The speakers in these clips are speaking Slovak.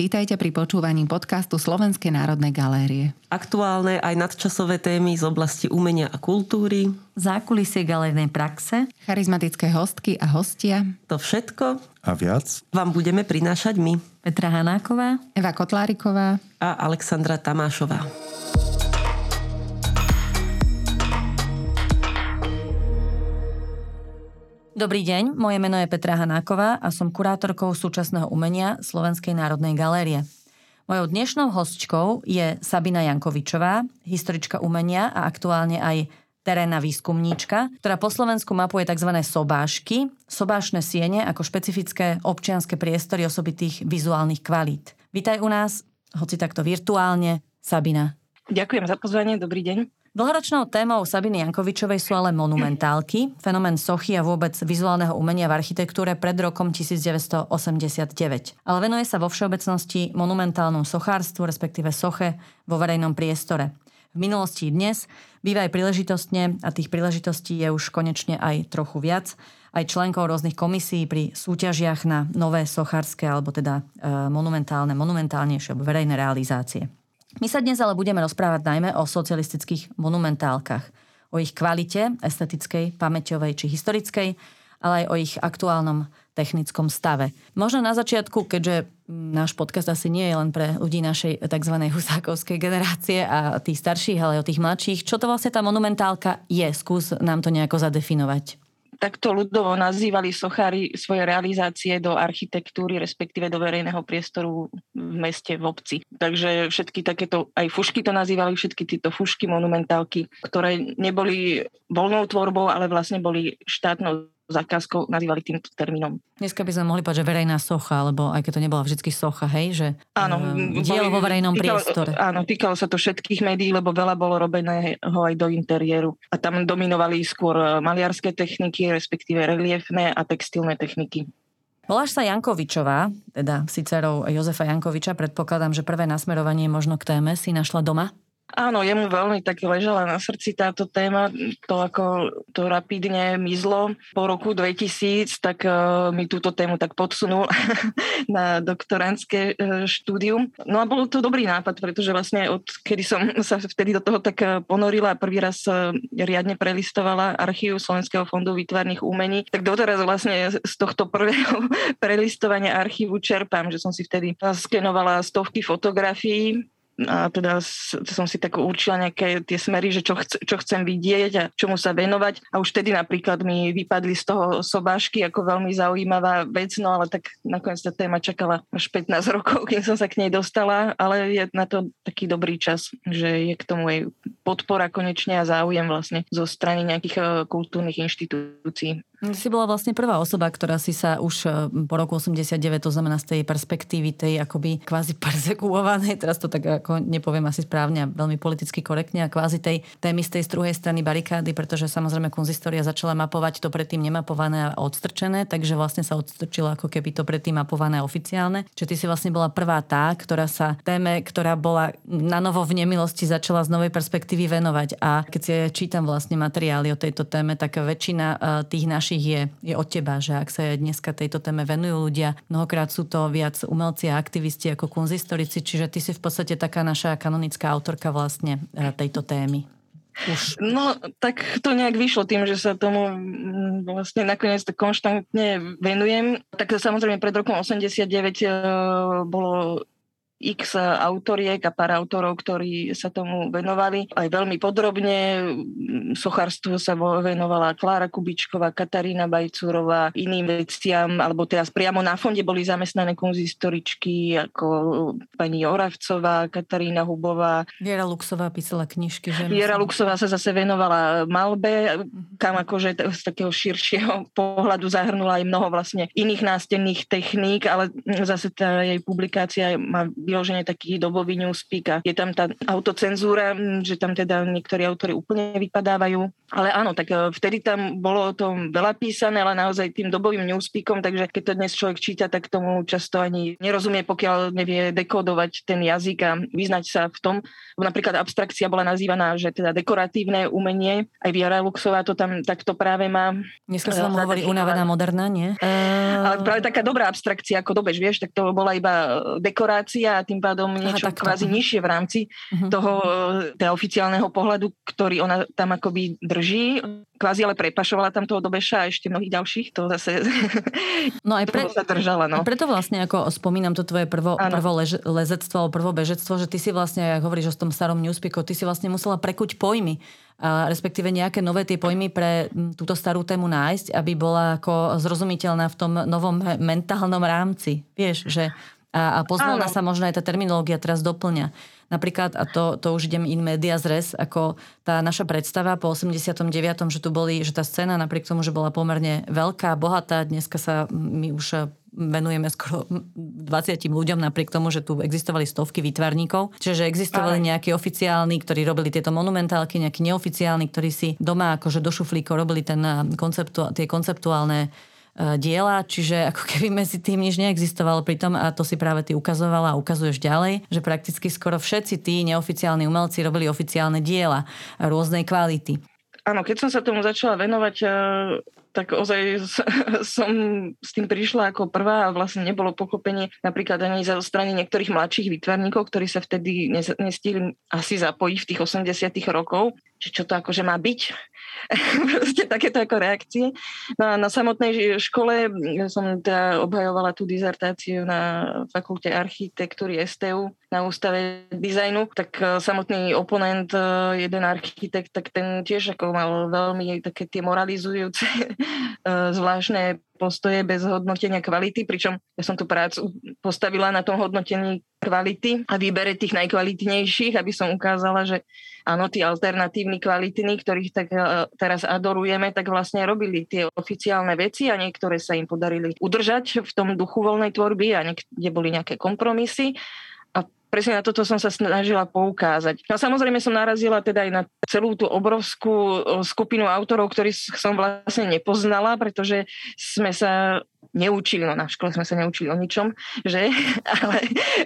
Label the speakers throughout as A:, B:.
A: Vítajte pri počúvaní podcastu Slovenskej národnej galérie.
B: Aktuálne aj nadčasové témy z oblasti umenia a kultúry.
C: Zákulisie galernej praxe.
A: Charizmatické hostky a hostia.
B: To všetko
D: a viac
B: vám budeme prinášať my.
C: Petra Hanáková.
A: Eva Kotláriková.
B: A Alexandra Tamášová.
C: Dobrý deň, moje meno je Petra Hanáková a som kurátorkou súčasného umenia Slovenskej národnej galérie. Mojou dnešnou hostčkou je Sabina Jankovičová, historička umenia a aktuálne aj terénna výskumníčka, ktorá po Slovensku mapuje tzv. sobášky, sobášne siene ako špecifické občianske priestory osobitých vizuálnych kvalít. Vítaj u nás, hoci takto virtuálne, Sabina.
E: Ďakujem za pozvanie, dobrý deň.
C: Dlhoročnou témou Sabiny Jankovičovej sú ale monumentálky, fenomén sochy a vôbec vizuálneho umenia v architektúre pred rokom 1989. Ale venuje sa vo všeobecnosti monumentálnom sochárstvu, respektíve soche vo verejnom priestore. V minulosti i dnes býva aj príležitostne, a tých príležitostí je už konečne aj trochu viac, aj členkov rôznych komisí pri súťažiach na nové sochárske alebo teda e, monumentálne, monumentálnejšie alebo verejné realizácie. My sa dnes ale budeme rozprávať najmä o socialistických monumentálkach, o ich kvalite, estetickej, pamäťovej či historickej, ale aj o ich aktuálnom technickom stave. Možno na začiatku, keďže náš podcast asi nie je len pre ľudí našej tzv. husákovskej generácie a tých starších, ale aj o tých mladších, čo to vlastne tá monumentálka je? Skús nám to nejako zadefinovať
E: takto ľudovo nazývali sochári svoje realizácie do architektúry, respektíve do verejného priestoru v meste, v obci. Takže všetky takéto, aj fušky to nazývali, všetky tieto fušky, monumentálky, ktoré neboli voľnou tvorbou, ale vlastne boli štátnou zákazkou nazývali týmto termínom.
C: Dneska by sme mohli povedať, že verejná socha, lebo aj keď to nebola vždy socha, hej, že
E: áno,
C: um, dielo vo verejnom
E: týkalo,
C: priestore.
E: Áno, týkalo sa to všetkých médií, lebo veľa bolo robeného aj do interiéru. A tam dominovali skôr eh, maliarské techniky, respektíve reliefné a textilné techniky.
C: Voláš sa Jankovičová, teda si dcerou Jozefa Jankoviča. Predpokladám, že prvé nasmerovanie možno k téme si našla doma?
E: Áno, jemu veľmi tak ležala na srdci táto téma, to ako to rapidne mizlo. Po roku 2000 tak uh, mi túto tému tak podsunul na doktorantské uh, štúdium. No a bol to dobrý nápad, pretože vlastne od kedy som sa vtedy do toho tak e, ponorila a prvý raz uh, riadne prelistovala archív Slovenského fondu výtvarných umení, tak doteraz vlastne z tohto prvého prelistovania archívu čerpám, že som si vtedy skenovala stovky fotografií a teda som si tak určila nejaké tie smery, že čo, chc- čo chcem vidieť a čomu sa venovať. A už vtedy napríklad mi vypadli z toho sobášky ako veľmi zaujímavá vec, no ale tak nakoniec tá téma čakala až 15 rokov, kým som sa k nej dostala, ale je na to taký dobrý čas, že je k tomu aj podpora konečne a záujem vlastne zo strany nejakých eh, kultúrnych inštitúcií.
C: Si bola vlastne prvá osoba, ktorá si sa už e, po roku 89, to znamená z tej perspektívy tej akoby kvázi persekuovanej, teraz to tak ako nepoviem asi správne a veľmi politicky korektne, a kvázi tej témy z tej druhej strany barikády, pretože samozrejme konzistória začala mapovať to predtým nemapované a odstrčené, takže vlastne sa odstrčila ako keby to predtým mapované oficiálne. Čiže ty si vlastne bola prvá tá, ktorá sa téme, ktorá bola na novo v nemilosti začala z novej perspektívy venovať. A keď si čítam vlastne materiály o tejto téme, tak väčšina e, tých našich našich je, je od teba, že ak sa dneska tejto téme venujú ľudia, mnohokrát sú to viac umelci a aktivisti ako kunzistorici, čiže ty si v podstate taká naša kanonická autorka vlastne e, tejto témy.
E: Už. No, tak to nejak vyšlo tým, že sa tomu mm, vlastne nakoniec konštantne venujem. Tak samozrejme pred rokom 89 e, bolo x autoriek a pár autorov, ktorí sa tomu venovali aj veľmi podrobne. Sochárstvu sa venovala Klára Kubičková, Katarína Bajcúrová, iným veciam, alebo teraz priamo na fonde boli zamestnané kunzistoričky ako pani Oravcová, Katarína Hubová.
C: Viera Luxová písala knižky. Že
E: Viera Luxová sa zase venovala malbe, kam akože z takého širšieho pohľadu zahrnula aj mnoho vlastne iných nástenných techník, ale zase tá jej publikácia má vyloženie taký dobový newspeak a je tam tá autocenzúra, že tam teda niektorí autory úplne vypadávajú. Ale áno, tak e, vtedy tam bolo o tom veľa písané, ale naozaj tým dobovým newspeakom, takže keď to dnes človek číta, tak tomu často ani nerozumie, pokiaľ nevie dekodovať ten jazyk a vyznať sa v tom. Napríklad abstrakcia bola nazývaná, že teda dekoratívne umenie, aj Viera Luxová to tam takto práve má.
C: Dneska sa vám hovorí unavená moderná, nie?
E: Ale práve taká dobrá abstrakcia, ako dobež, vieš, tak to bola iba dekorácia a tým pádom niečo Aha, kvázi nižšie v rámci uh-huh. toho teda oficiálneho pohľadu, ktorý ona tam akoby drží. Kvázi ale prepašovala tam toho Dobeša a ešte mnohých ďalších, to zase
C: no aj pre,
E: sa držala. No.
C: Preto vlastne, ako spomínam to tvoje prvo, prvo lež, lezectvo alebo prvo bežectvo, že ty si vlastne, ako hovoríš o tom starom newspeaku, ty si vlastne musela prekuť pojmy a respektíve nejaké nové tie pojmy pre túto starú tému nájsť, aby bola ako zrozumiteľná v tom novom mentálnom rámci. Vieš, že a, a pozvolna sa možno aj tá terminológia teraz doplňa. Napríklad, a to, to už idem in media zres, ako tá naša predstava po 89., že tu boli, že tá scéna napriek tomu, že bola pomerne veľká, bohatá, dneska sa my už venujeme skoro 20 ľuďom napriek tomu, že tu existovali stovky výtvarníkov. Čiže existovali nejakí oficiálni, ktorí robili tieto monumentálky, nejakí neoficiálni, ktorí si doma akože do šuflíkov robili ten konceptu, tie konceptuálne diela, čiže ako keby medzi tým nič neexistovalo pritom a to si práve ty ukazovala a ukazuješ ďalej, že prakticky skoro všetci tí neoficiálni umelci robili oficiálne diela rôznej kvality.
E: Áno, keď som sa tomu začala venovať, e, tak ozaj som s tým prišla ako prvá a vlastne nebolo pochopenie napríklad ani zo strany niektorých mladších výtvarníkov, ktorí sa vtedy nestihli asi zapojiť v tých 80 rokov, že čo to akože má byť proste takéto ako reakcie. No a na samotnej škole som teda obhajovala tú dizertáciu na fakulte architektúry STU na ústave dizajnu, tak e, samotný oponent, e, jeden architekt, tak ten tiež ako mal veľmi také tie moralizujúce e, zvláštne postoje bez hodnotenia kvality, pričom ja som tú prácu postavila na tom hodnotení kvality a výbere tých najkvalitnejších, aby som ukázala, že áno, tí alternatívni kvalitní, ktorých tak e, teraz adorujeme, tak vlastne robili tie oficiálne veci a niektoré sa im podarili udržať v tom duchu voľnej tvorby a niekde boli nejaké kompromisy presne na toto som sa snažila poukázať. No samozrejme som narazila teda aj na celú tú obrovskú skupinu autorov, ktorých som vlastne nepoznala, pretože sme sa neučili, no na škole sme sa neučili o ničom, že? Ale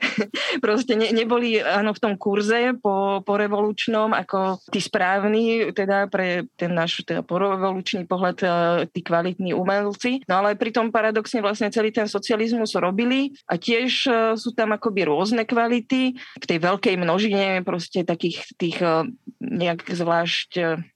E: proste ne, neboli áno, v tom kurze po, po revolučnom ako tí správni, teda pre ten náš teda revolučný pohľad e, tí kvalitní umelci. No ale pritom paradoxne vlastne celý ten socializmus robili a tiež e, sú tam akoby rôzne kvality k tej veľkej množine proste takých tých e, nejak zvlášť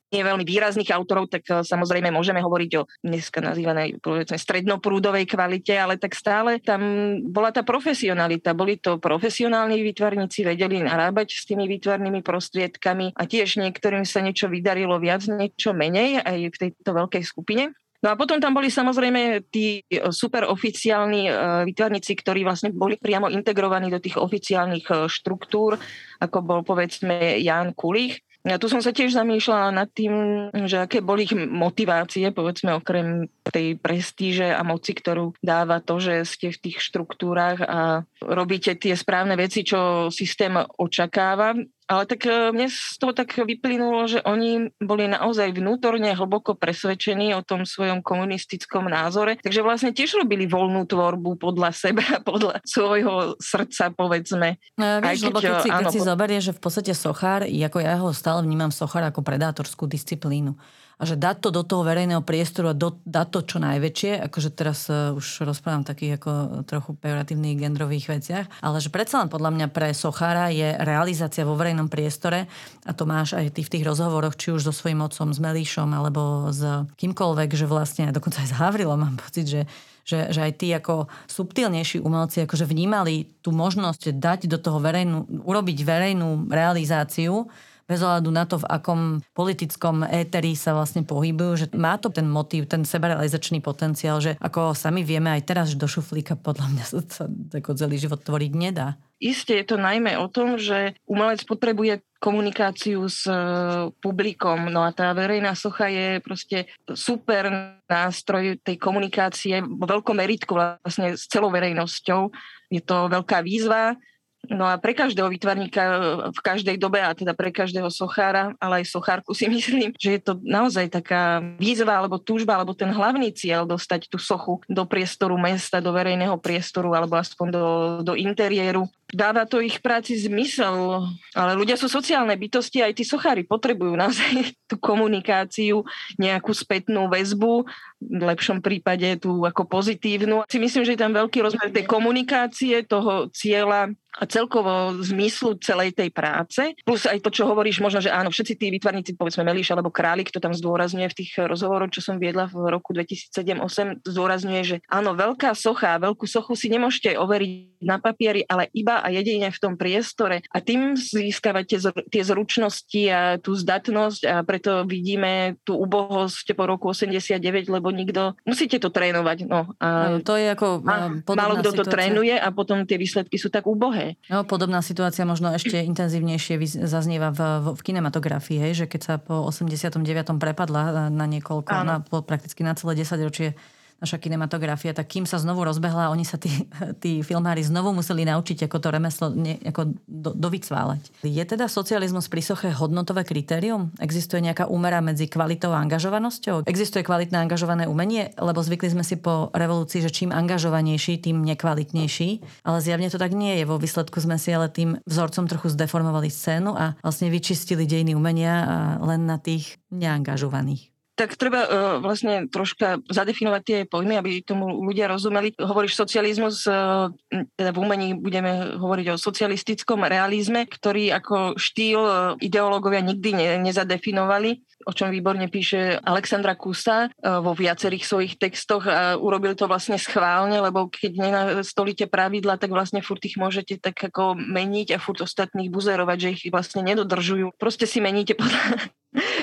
E: nie veľmi výrazných autorov, tak eh, samozrejme môžeme hovoriť o dneska nazývanej strednoprúdovej kvalite, ale tak stále tam bola tá profesionalita. Boli to profesionálni výtvarníci, vedeli narábať s tými výtvarnými prostriedkami a tiež niektorým sa niečo vydarilo viac, niečo menej aj v tejto veľkej skupine. No a potom tam boli samozrejme tí eh, super oficiálni eh, výtvarníci, ktorí vlastne boli priamo integrovaní do tých oficiálnych štruktúr, ako bol povedzme Jan Kulich. Ja tu som sa tiež zamýšľala nad tým, že aké boli ich motivácie, povedzme okrem tej prestíže a moci, ktorú dáva to, že ste v tých štruktúrach a robíte tie správne veci, čo systém očakáva. Ale tak e, mne z toho tak vyplynulo, že oni boli naozaj vnútorne hlboko presvedčení o tom svojom komunistickom názore. Takže vlastne tiež robili voľnú tvorbu podľa seba, podľa svojho srdca, povedzme.
C: No, vieš, keď, lebo keď si, keď si zoberie, že v podstate sochár, ako ja ho stále vnímam sochár ako predátorskú disciplínu a že dať to do toho verejného priestoru a do, dať to čo najväčšie, akože teraz uh, už rozprávam takých ako trochu pejoratívnych genderových veciach, ale že predsa len podľa mňa pre Sochára je realizácia vo verejnom priestore a to máš aj ty v tých rozhovoroch, či už so svojím otcom, s Melíšom alebo s kýmkoľvek, že vlastne dokonca aj s Havrilom mám pocit, že že, že aj tí ako subtilnejší umelci akože vnímali tú možnosť dať do toho verejnú, urobiť verejnú realizáciu bez ohľadu na to, v akom politickom éteri sa vlastne pohybujú, že má to ten motív, ten sebarealizačný potenciál, že ako sami vieme aj teraz, že do šuflíka podľa mňa sa, sa ako celý život tvoriť nedá.
E: Isté je to najmä o tom, že umelec potrebuje komunikáciu s e, publikom. No a tá verejná socha je proste super nástroj tej komunikácie vo veľkom meritku vlastne s celou verejnosťou. Je to veľká výzva, No a pre každého výtvarníka v každej dobe, a teda pre každého sochára, ale aj sochárku si myslím, že je to naozaj taká výzva alebo túžba, alebo ten hlavný cieľ dostať tú sochu do priestoru mesta, do verejného priestoru alebo aspoň do, do interiéru dáva to ich práci zmysel. Ale ľudia sú sociálne bytosti, aj tí sochári potrebujú naozaj tú komunikáciu, nejakú spätnú väzbu, v lepšom prípade tú ako pozitívnu. Si myslím, že je tam veľký rozmer tej komunikácie, toho cieľa a celkovo zmyslu celej tej práce. Plus aj to, čo hovoríš, možno, že áno, všetci tí výtvarníci, povedzme Melíš alebo Králik, to tam zdôrazňuje v tých rozhovoroch, čo som viedla v roku 2007-2008, zdôrazňuje, že áno, veľká socha, veľkú sochu si nemôžete overiť na papieri, ale iba a jedine v tom priestore. A tým získavate tie zručnosti a tú zdatnosť a preto vidíme tú ubohosť po roku 89, lebo nikto, musíte to trénovať. No,
C: a, to je ako
E: Málo kto to trénuje a potom tie výsledky sú tak ubohé.
C: No, podobná situácia možno ešte intenzívnejšie zaznieva v, v, v kinematografii, hej, že keď sa po 89. prepadla na niekoľko, na, po, prakticky na celé 10 ročie naša kinematografia, tak kým sa znovu rozbehla, oni sa tí, tí filmári znovu museli naučiť, ako to remeslo ne, ako do, dovycválať. Je teda socializmus pri soche hodnotové kritérium? Existuje nejaká úmera medzi kvalitou a angažovanosťou? Existuje kvalitné angažované umenie? Lebo zvykli sme si po revolúcii, že čím angažovanejší, tým nekvalitnejší. Ale zjavne to tak nie je. Vo výsledku sme si ale tým vzorcom trochu zdeformovali scénu a vlastne vyčistili dejiny umenia len na tých neangažovaných
E: tak treba uh, vlastne troška zadefinovať tie pojmy, aby tomu ľudia rozumeli. Hovoríš socializmus, uh, teda v umení budeme hovoriť o socialistickom realizme, ktorý ako štýl uh, ideológovia nikdy ne, nezadefinovali o čom výborne píše Alexandra Kusa vo viacerých svojich textoch a urobil to vlastne schválne, lebo keď nenastolíte pravidla, tak vlastne furt ich môžete tak ako meniť a furt ostatných buzerovať, že ich vlastne nedodržujú. Proste si meníte podľa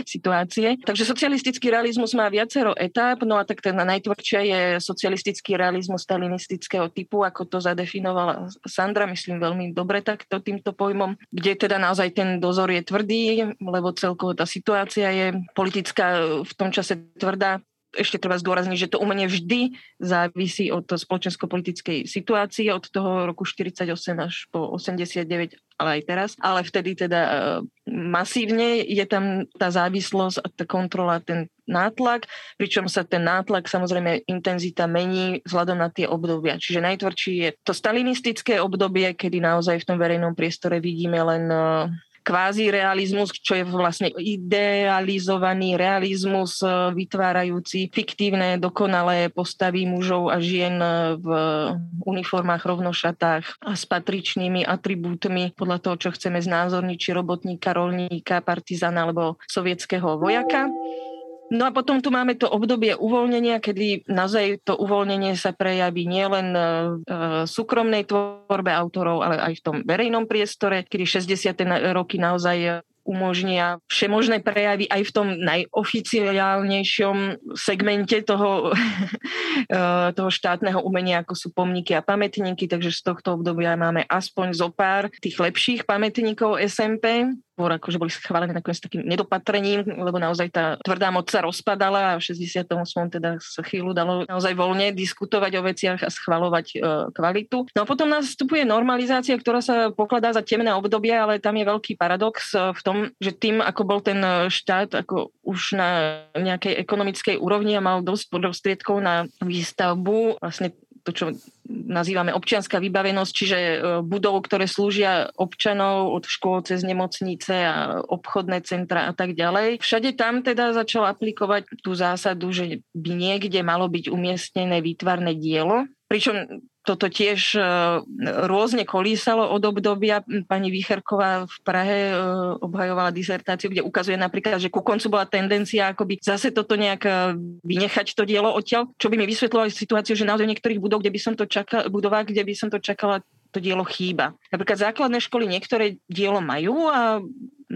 E: situácie. Takže socialistický realizmus má viacero etáp, no a tak ten najtvrdšia je socialistický realizmus stalinistického typu, ako to zadefinovala Sandra, myslím veľmi dobre takto týmto pojmom, kde teda naozaj ten dozor je tvrdý, lebo celkovo tá situácia je politická v tom čase tvrdá, ešte treba zdôrazniť, že to umenie vždy závisí od spoločensko-politickej situácie, od toho roku 48 až po 89, ale aj teraz. Ale vtedy teda e, masívne je tam tá závislosť a tá kontrola, ten nátlak, pričom sa ten nátlak, samozrejme intenzita mení vzhľadom na tie obdobia. Čiže najtvrdší je to stalinistické obdobie, kedy naozaj v tom verejnom priestore vidíme len e, kvázi realizmus, čo je vlastne idealizovaný realizmus e, vytvárajúci fiktívne, dokonalé postavy mužov a žien e, v uniformách, rovnošatách a s patričnými atribútmi podľa toho, čo chceme znázorniť, či robotníka, rolníka, partizana alebo sovietského vojaka. No a potom tu máme to obdobie uvoľnenia, kedy naozaj to uvoľnenie sa prejaví nielen v e, súkromnej tvorbe autorov, ale aj v tom verejnom priestore, kedy 60. roky naozaj umožnia všemožné prejavy aj v tom najoficiálnejšom segmente toho, e, toho štátneho umenia, ako sú pomníky a pamätníky, takže z tohto obdobia máme aspoň zo pár tých lepších pamätníkov SMP skôr akože boli schválené nakoniec takým nedopatrením, lebo naozaj tá tvrdá moc sa rozpadala a v 68. teda sa chvíľu dalo naozaj voľne diskutovať o veciach a schvalovať e, kvalitu. No a potom nastupuje normalizácia, ktorá sa pokladá za temné obdobie, ale tam je veľký paradox e, v tom, že tým, ako bol ten štát ako už na nejakej ekonomickej úrovni a mal dosť prostriedkov na výstavbu vlastne to, čo nazývame občianská vybavenosť, čiže e, budov, ktoré slúžia občanov od škôl cez nemocnice a obchodné centra a tak ďalej. Všade tam teda začal aplikovať tú zásadu, že by niekde malo byť umiestnené výtvarné dielo, pričom toto tiež e, rôzne kolísalo od obdobia. Pani Výcherková v Prahe e, obhajovala disertáciu, kde ukazuje napríklad, že ku koncu bola tendencia akoby zase toto nejak e, vynechať to dielo odtiaľ, čo by mi vysvetľovalo situáciu, že naozaj niektorých budov, kde by som to čakala, budovách, kde by som to čakala, to dielo chýba. Napríklad základné školy niektoré dielo majú a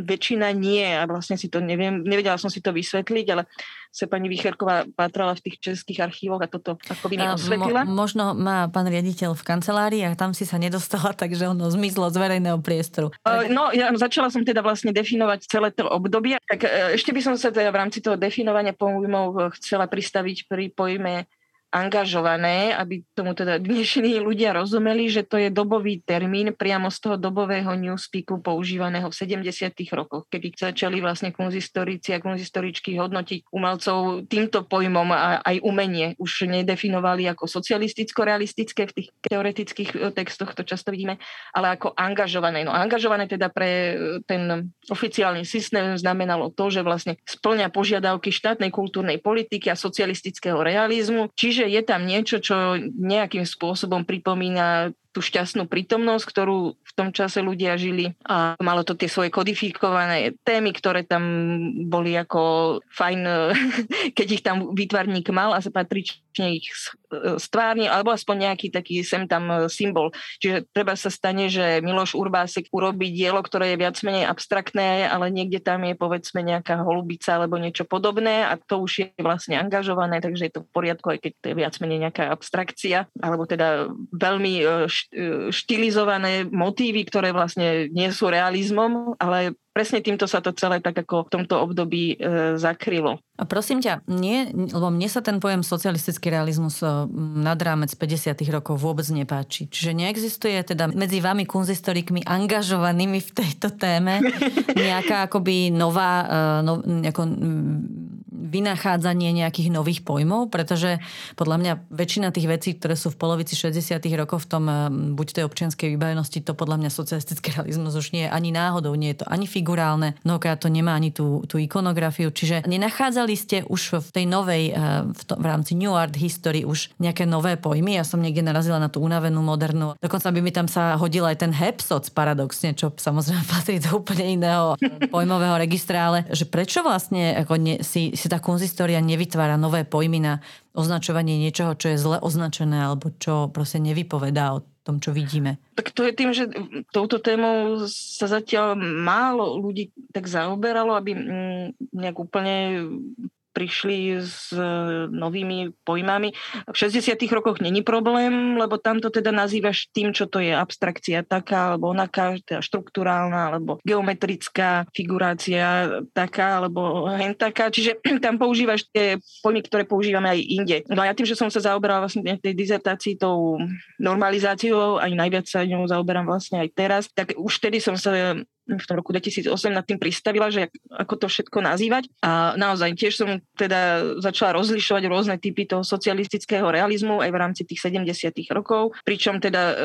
E: väčšina nie a vlastne si to neviem, nevedela som si to vysvetliť, ale sa pani Výcherková pátrala v tých českých archívoch a toto ako by osvetlila.
C: Mo, možno má pán riaditeľ v kancelárii a tam si sa nedostala, takže ono zmizlo z verejného priestoru.
E: Uh, no, ja začala som teda vlastne definovať celé to obdobie. Tak uh, ešte by som sa teda v rámci toho definovania pojmov chcela pristaviť pri pojme angažované, aby tomu teda dnešní ľudia rozumeli, že to je dobový termín priamo z toho dobového newspeaku používaného v 70. rokoch, kedy začali vlastne kunzistorici a kunzistoričky hodnotiť umelcov týmto pojmom a aj umenie. Už nedefinovali ako socialisticko-realistické v tých teoretických e, textoch, to často vidíme, ale ako angažované. No angažované teda pre e, ten oficiálny systém znamenalo to, že vlastne splňa požiadavky štátnej kultúrnej politiky a socialistického realizmu, čiže že je tam niečo, čo nejakým spôsobom pripomína tú šťastnú prítomnosť, ktorú v tom čase ľudia žili. A malo to tie svoje kodifikované témy, ktoré tam boli ako fajn, keď ich tam výtvarník mal a sa patrične ich stvárni, alebo aspoň nejaký taký sem tam symbol. Čiže treba sa stane, že Miloš Urbásek urobí dielo, ktoré je viac menej abstraktné, ale niekde tam je povedzme nejaká holubica alebo niečo podobné a to už je vlastne angažované, takže je to v poriadku, aj keď to je viac menej nejaká abstrakcia, alebo teda veľmi e, E, štilizované motívy, ktoré vlastne nie sú realizmom, ale presne týmto sa to celé tak ako v tomto období e, zakrylo.
C: A prosím ťa, nie, lebo mne sa ten pojem socialistický realizmus e, nad rámec 50. rokov vôbec nepáči. Čiže neexistuje teda medzi vami kunzistorikmi angažovanými v tejto téme nejaká akoby nová, no, vynachádzanie nejakých nových pojmov, pretože podľa mňa väčšina tých vecí, ktoré sú v polovici 60. rokov v tom eh, buď tej občianskej vybavenosti, to podľa mňa socialistický realizmus už nie je ani náhodou, nie je to ani figurálne, mnohokrát to nemá ani tú, tú ikonografiu, čiže nenachádzali ste už v tej novej, eh, v, to, v rámci New Art History už nejaké nové pojmy, ja som niekde narazila na tú unavenú modernú, dokonca by mi tam sa hodil aj ten hepsoc paradoxne, čo samozrejme patrí do úplne iného pojmového registra, ale že prečo vlastne ako ne, si, si konzistória nevytvára nové pojmy na označovanie niečoho, čo je zle označené alebo čo proste nevypovedá o tom, čo vidíme.
E: Tak to je tým, že touto témou sa zatiaľ málo ľudí tak zaoberalo, aby mm, nejak úplne prišli s e, novými pojmami. V 60. rokoch není problém, lebo tam to teda nazývaš tým, čo to je abstrakcia taká, alebo onaká, teda štruktúrálna, alebo geometrická figurácia taká, alebo hen taká. Čiže tam používaš tie pojmy, ktoré používame aj inde. No a ja tým, že som sa zaoberala vlastne tej dizertácii tou normalizáciou, aj najviac sa ňou zaoberám vlastne aj teraz, tak už vtedy som sa v tom roku 2008 nad tým pristavila, že ako to všetko nazývať. A naozaj tiež som teda začala rozlišovať rôzne typy toho socialistického realizmu aj v rámci tých 70 rokov, pričom teda e,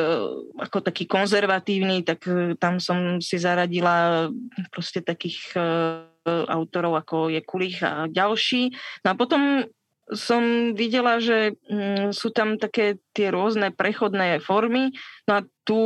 E: ako taký konzervatívny, tak e, tam som si zaradila proste takých e, autorov ako je Kulich a ďalší. No a potom som videla, že mm, sú tam také tie rôzne prechodné formy. No a tú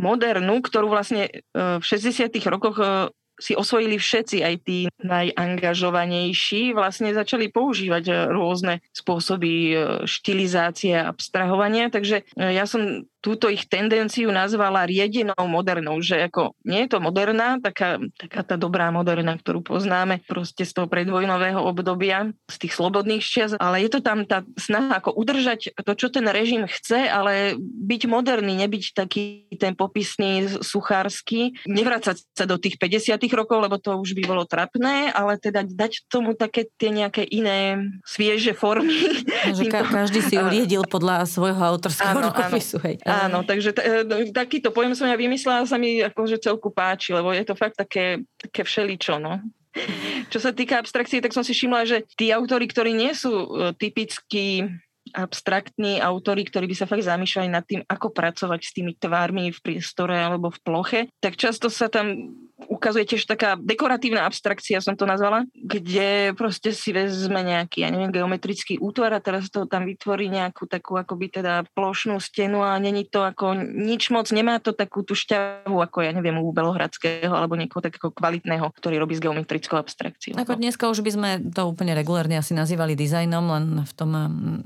E: modernú, ktorú vlastne e, v 60. rokoch e, si osvojili všetci, aj tí najangažovanejší, vlastne začali používať e, rôzne spôsoby štilizácie a abstrahovania. Takže ja som túto ich tendenciu nazvala riedenou modernou, že ako nie je to moderná, taká, taká tá dobrá moderná, ktorú poznáme proste z toho predvojnového obdobia, z tých slobodných čias, ale je to tam tá snaha ako udržať to, čo ten režim chce, ale byť moderný, nebyť taký ten popisný, suchársky, nevrácať sa do tých 50 rokov, lebo to už by bolo trapné, ale teda dať tomu také tie nejaké iné svieže formy.
C: Že ka- každý si uriedil podľa svojho autorského rukopisu. Hej.
E: Áno, takže t- e, no, takýto pojem som ja vymyslela a sa mi akože celku páči, lebo je to fakt také, také všeličo, no. Čo sa týka abstrakcie, tak som si všimla, že tí autory, ktorí nie sú e, typickí abstraktní autory, ktorí by sa fakt zamýšľali nad tým, ako pracovať s tými tvármi v priestore alebo v ploche, tak často sa tam ukazuje tiež taká dekoratívna abstrakcia, som to nazvala, kde proste si vezme nejaký, ja neviem, geometrický útvar a teraz to tam vytvorí nejakú takú akoby teda plošnú stenu a není to ako nič moc, nemá to takú tú šťavu ako ja neviem u Belohradského alebo niekoho takého kvalitného, ktorý robí s geometrickou abstrakciou.
C: Ako dneska už by sme to úplne regulárne asi nazývali dizajnom, len v tom,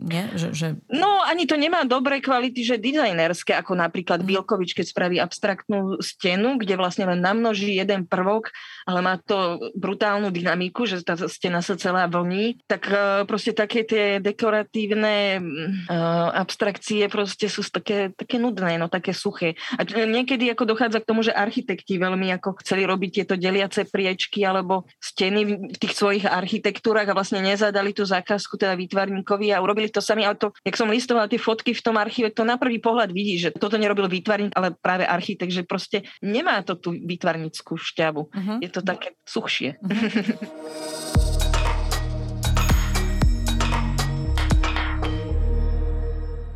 C: nie? Že, že...
E: No ani to nemá dobré kvality, že dizajnerské, ako napríklad mm. Bielkovič, keď spraví abstraktnú stenu, kde vlastne len namnoží jeden prvok, ale má to brutálnu dynamiku, že tá stena sa celá vlní, tak uh, proste také tie dekoratívne uh, abstrakcie proste sú také, také nudné, no také suché. A niekedy ako dochádza k tomu, že architekti veľmi ako chceli robiť tieto deliace priečky alebo steny v tých svojich architektúrach a vlastne nezadali tú zákazku teda výtvarníkovi a urobili to sami, ale to, jak som listovala tie fotky v tom archíve, to na prvý pohľad vidí, že toto nerobil výtvarník, ale práve architekt, že proste nemá to tú výtvarnickú šťavu. Uh-huh. Je to také suchšie. Uh-huh.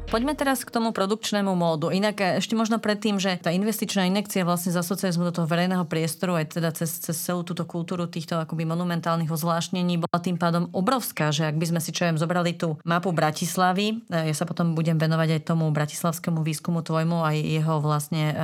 C: Poďme teraz k tomu produkčnému módu. Inak eh, ešte možno predtým, že tá investičná inekcia vlastne za socializmu do toho verejného priestoru aj teda cez, cez celú túto kultúru týchto akoby monumentálnych ozvláštnení bola tým pádom obrovská, že ak by sme si čo zobrali tú mapu Bratislavy, eh, ja sa potom budem venovať aj tomu bratislavskému výskumu tvojmu aj jeho vlastne eh,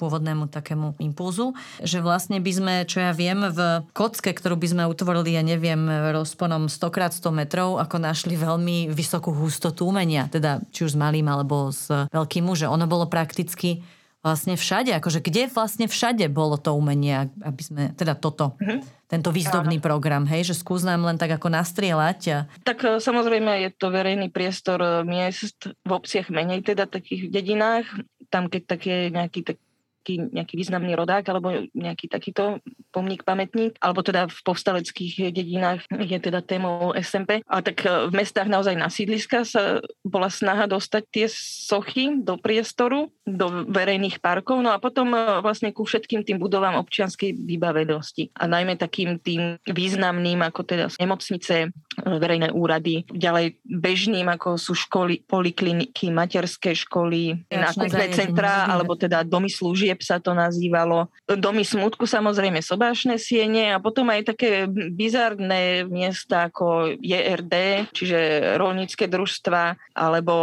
C: pôvodnému takému impulzu, že vlastne by sme, čo ja viem, v kocke, ktorú by sme utvorili, ja neviem, rozponom 100 x 100 metrov, ako našli veľmi vysokú hustotu umenia, teda či už z malým alebo s veľkým mužom. Ono bolo prakticky vlastne všade, akože kde vlastne všade bolo to umenie, aby sme, teda toto, mm-hmm. tento výzdobný Áno. program, hej, že skús nám len tak ako nastrieľať. A...
E: Tak e, samozrejme je to verejný priestor e, miest v obciach menej, teda takých dedinách, tam keď také nejaký tak nejaký, nejaký významný rodák alebo nejaký takýto pomník, pamätník, alebo teda v povstaleckých dedinách je teda témou SMP. A tak e, v mestách naozaj na sídliska sa bola snaha dostať tie sochy do priestoru, do verejných parkov, no a potom e, vlastne ku všetkým tým budovám občianskej vybavenosti. A najmä takým tým významným, ako teda nemocnice, e, verejné úrady, ďalej bežným, ako sú školy, polikliniky, materské školy, nákupné centra, alebo teda domy slúžie služieb sa to nazývalo. Domy smutku samozrejme sobášne siene a potom aj také bizarné miesta ako JRD, čiže rolnícke družstva, alebo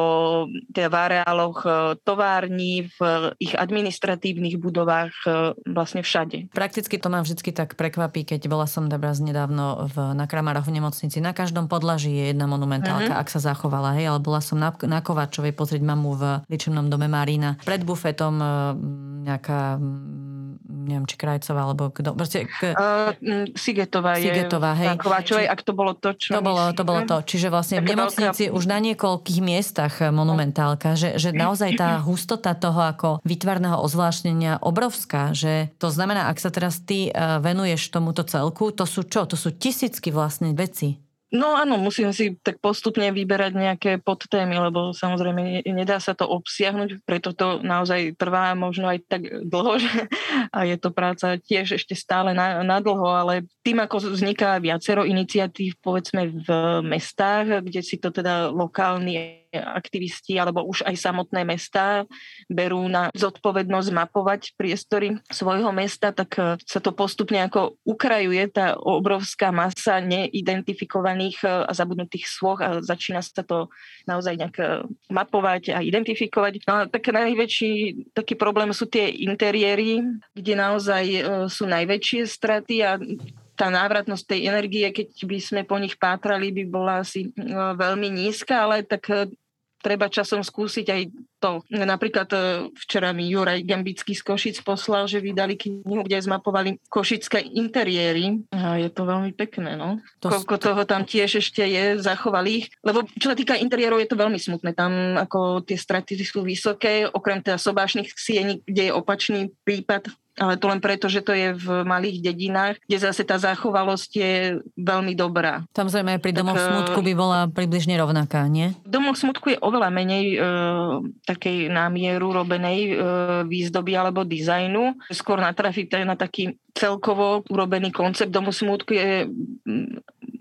E: teda v areáloch e, tovární, v ich administratívnych budovách e, vlastne všade.
C: Prakticky to ma vždy tak prekvapí, keď bola som dobraz nedávno v, na Kramároch v nemocnici. Na každom podlaží je jedna monumentálka, uh-huh. ak sa zachovala, hej, ale bola som na, na Kovačovej pozrieť mamu v ličebnom dome Marína. Pred bufetom e, nejaká mm, neviem, či Krajcová, alebo kto. Proste,
E: k... uh, Sigetová,
C: Sigetová je.
E: hej. Kováčovej, ak to bolo to, čo
C: To bolo, to bolo to. Čiže vlastne v nemocnici veľká... už na niekoľkých miestach eh, monumentálka, že, že naozaj tá hustota toho ako vytvarného ozvláštnenia obrovská, že to znamená, ak sa teraz ty eh, venuješ tomuto celku, to sú čo? To sú tisícky vlastne veci.
E: No áno, musím si tak postupne vyberať nejaké podtémy, lebo samozrejme nedá sa to obsiahnuť, preto to naozaj trvá možno aj tak dlho, že, a je to práca tiež ešte stále na, na dlho, ale tým, ako vzniká viacero iniciatív, povedzme v mestách, kde si to teda lokálni aktivisti alebo už aj samotné mesta berú na zodpovednosť mapovať priestory svojho mesta, tak e, sa to postupne ako ukrajuje tá obrovská masa neidentifikovaných e, a zabudnutých svoch a začína sa to naozaj nejak e, mapovať a identifikovať. No a tak najväčší taký problém sú tie interiéry, kde naozaj sú najväčšie straty a tá návratnosť tej energie, keď by sme po nich pátrali, by bola asi veľmi nízka, ale tak treba časom skúsiť aj to. Napríklad e, včera mi Juraj Gambický z Košic poslal, že vydali knihu, kde zmapovali košické interiéry. A je to veľmi pekné, no. To Koľko to... toho tam tiež ešte je, zachovali ich. Lebo čo sa týka interiérov, je to veľmi smutné. Tam ako tie straty sú vysoké, okrem teda sobášnych siení, kde je opačný prípad ale to len preto, že to je v malých dedinách, kde zase tá zachovalosť je veľmi dobrá.
C: Samozrejme aj pri domoch tak, smutku by bola približne rovnaká, nie?
E: Domov smutku je oveľa menej e, takej námieru robenej e, výzdoby alebo dizajnu. Skôr natrafíte na taký celkovo urobený koncept domu smutku je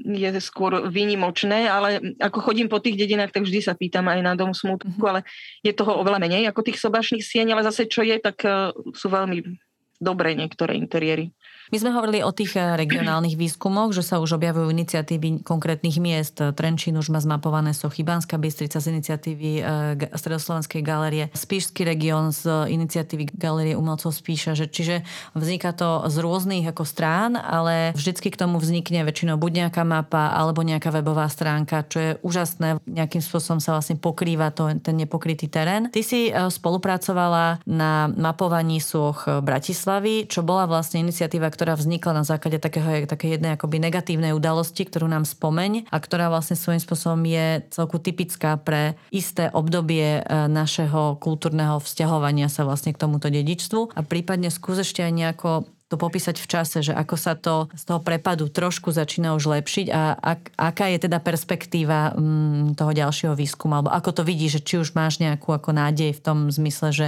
E: je skôr výnimočné, ale ako chodím po tých dedinách, tak vždy sa pýtam aj na dom smutku, mm-hmm. ale je toho oveľa menej ako tých sobašných sieň, ale zase čo je, tak sú veľmi dobré niektoré interiéry.
C: My sme hovorili o tých eh, regionálnych výskumoch, že sa už objavujú iniciatívy konkrétnych miest. Trenčín už má zmapované sochy, Banská Bystrica z iniciatívy eh, Stredoslovenskej galerie, Spíšský región z iniciatívy Galerie umelcov Spíša. Že, čiže vzniká to z rôznych ako strán, ale vždycky k tomu vznikne väčšinou buď nejaká mapa alebo nejaká webová stránka, čo je úžasné. Nejakým spôsobom sa vlastne pokrýva to, ten nepokrytý terén. Ty si eh, spolupracovala na mapovaní soch Bratislavy, čo bola vlastne iniciatíva, ktorá vznikla na základe takého, také jednej akoby negatívnej udalosti, ktorú nám spomeň a ktorá vlastne svojím spôsobom je celku typická pre isté obdobie e, našeho kultúrneho vzťahovania sa vlastne k tomuto dedičstvu. A prípadne skús ešte aj nejako to popísať v čase, že ako sa to z toho prepadu trošku začína už lepšiť a ak, aká je teda perspektíva mm, toho ďalšieho výskumu, alebo ako to vidíš, že či už máš nejakú ako nádej v tom zmysle, že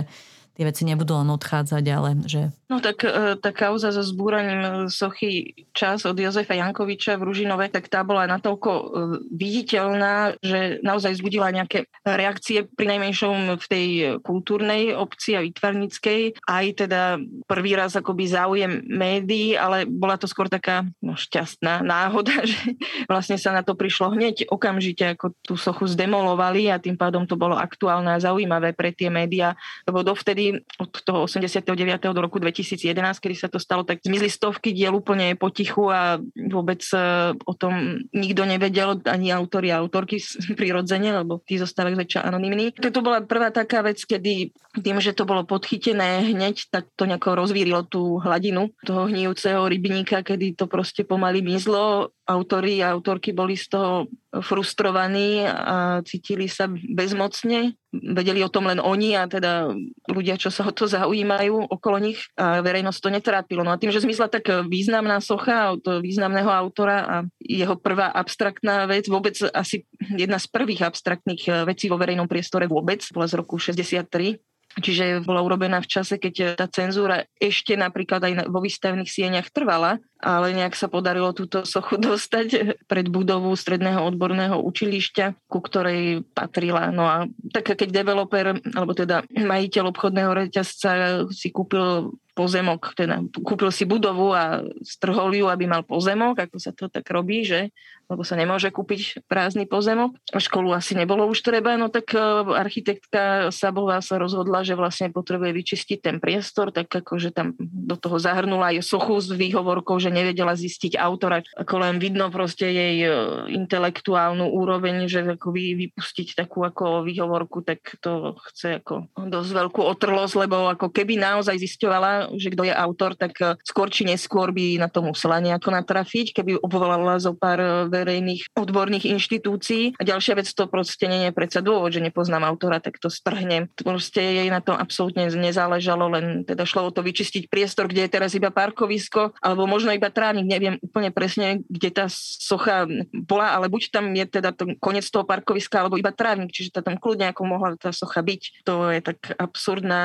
C: tie veci nebudú len odchádzať, ale že...
E: No tak e, tá kauza so zbúraním e, sochy čas od Jozefa Jankoviča v Ružinove, tak tá bola natoľko e, viditeľná, že naozaj zbudila nejaké reakcie pri najmenšom v tej kultúrnej obci a vytvarnickej. Aj teda prvý raz akoby záujem médií, ale bola to skôr taká no, šťastná náhoda, že vlastne sa na to prišlo hneď okamžite, ako tú sochu zdemolovali a tým pádom to bolo aktuálne a zaujímavé pre tie médiá, lebo dovtedy od toho 89. do roku 2011, kedy sa to stalo, tak zmizli stovky diel úplne potichu a vôbec e, o tom nikto nevedel, ani autori a autorky prirodzene, lebo tí zostávajú zväčša anonimní. To bola prvá taká vec, kedy tým, že to bolo podchytené hneď, tak to nejako rozvírilo tú hladinu toho hnijúceho rybníka, kedy to proste pomaly mizlo autori a autorky boli z toho frustrovaní a cítili sa bezmocne. Vedeli o tom len oni a teda ľudia, čo sa o to zaujímajú okolo nich a verejnosť to netrápilo. No a tým, že zmizla tak významná socha od významného autora a jeho prvá abstraktná vec, vôbec asi jedna z prvých abstraktných vecí vo verejnom priestore vôbec, bola z roku 63, Čiže bola urobená v čase, keď tá cenzúra ešte napríklad aj vo výstavných sieňach trvala, ale nejak sa podarilo túto sochu dostať pred budovu stredného odborného učilišťa, ku ktorej patrila. No a tak keď developer, alebo teda majiteľ obchodného reťazca si kúpil pozemok, teda kúpil si budovu a strhol ju, aby mal pozemok, ako sa to tak robí, že lebo sa nemôže kúpiť prázdny pozemok. Školu asi nebolo už treba, no tak e, architektka Sabová sa rozhodla, že vlastne potrebuje vyčistiť ten priestor, tak akože tam do toho zahrnula aj sochu s výhovorkou, že nevedela zistiť autora, ako len vidno proste jej e, intelektuálnu úroveň, že ako vy, vypustiť takú ako výhovorku, tak to chce ako dosť veľkú otrlosť, lebo ako keby naozaj zisťovala, že kto je autor, tak e, skôr či neskôr by na to musela nejako natrafiť, keby obvolala zo pár verejných odborných inštitúcií. A ďalšia vec, to proste nie je predsa dôvod, že nepoznám autora, tak to strhnem. Proste jej na to absolútne nezáležalo, len teda šlo o to vyčistiť priestor, kde je teraz iba parkovisko, alebo možno iba trávnik, neviem úplne presne, kde tá socha bola, ale buď tam je teda to koniec toho parkoviska, alebo iba trávnik, čiže tá tam kľudne ako mohla tá socha byť. To je tak absurdná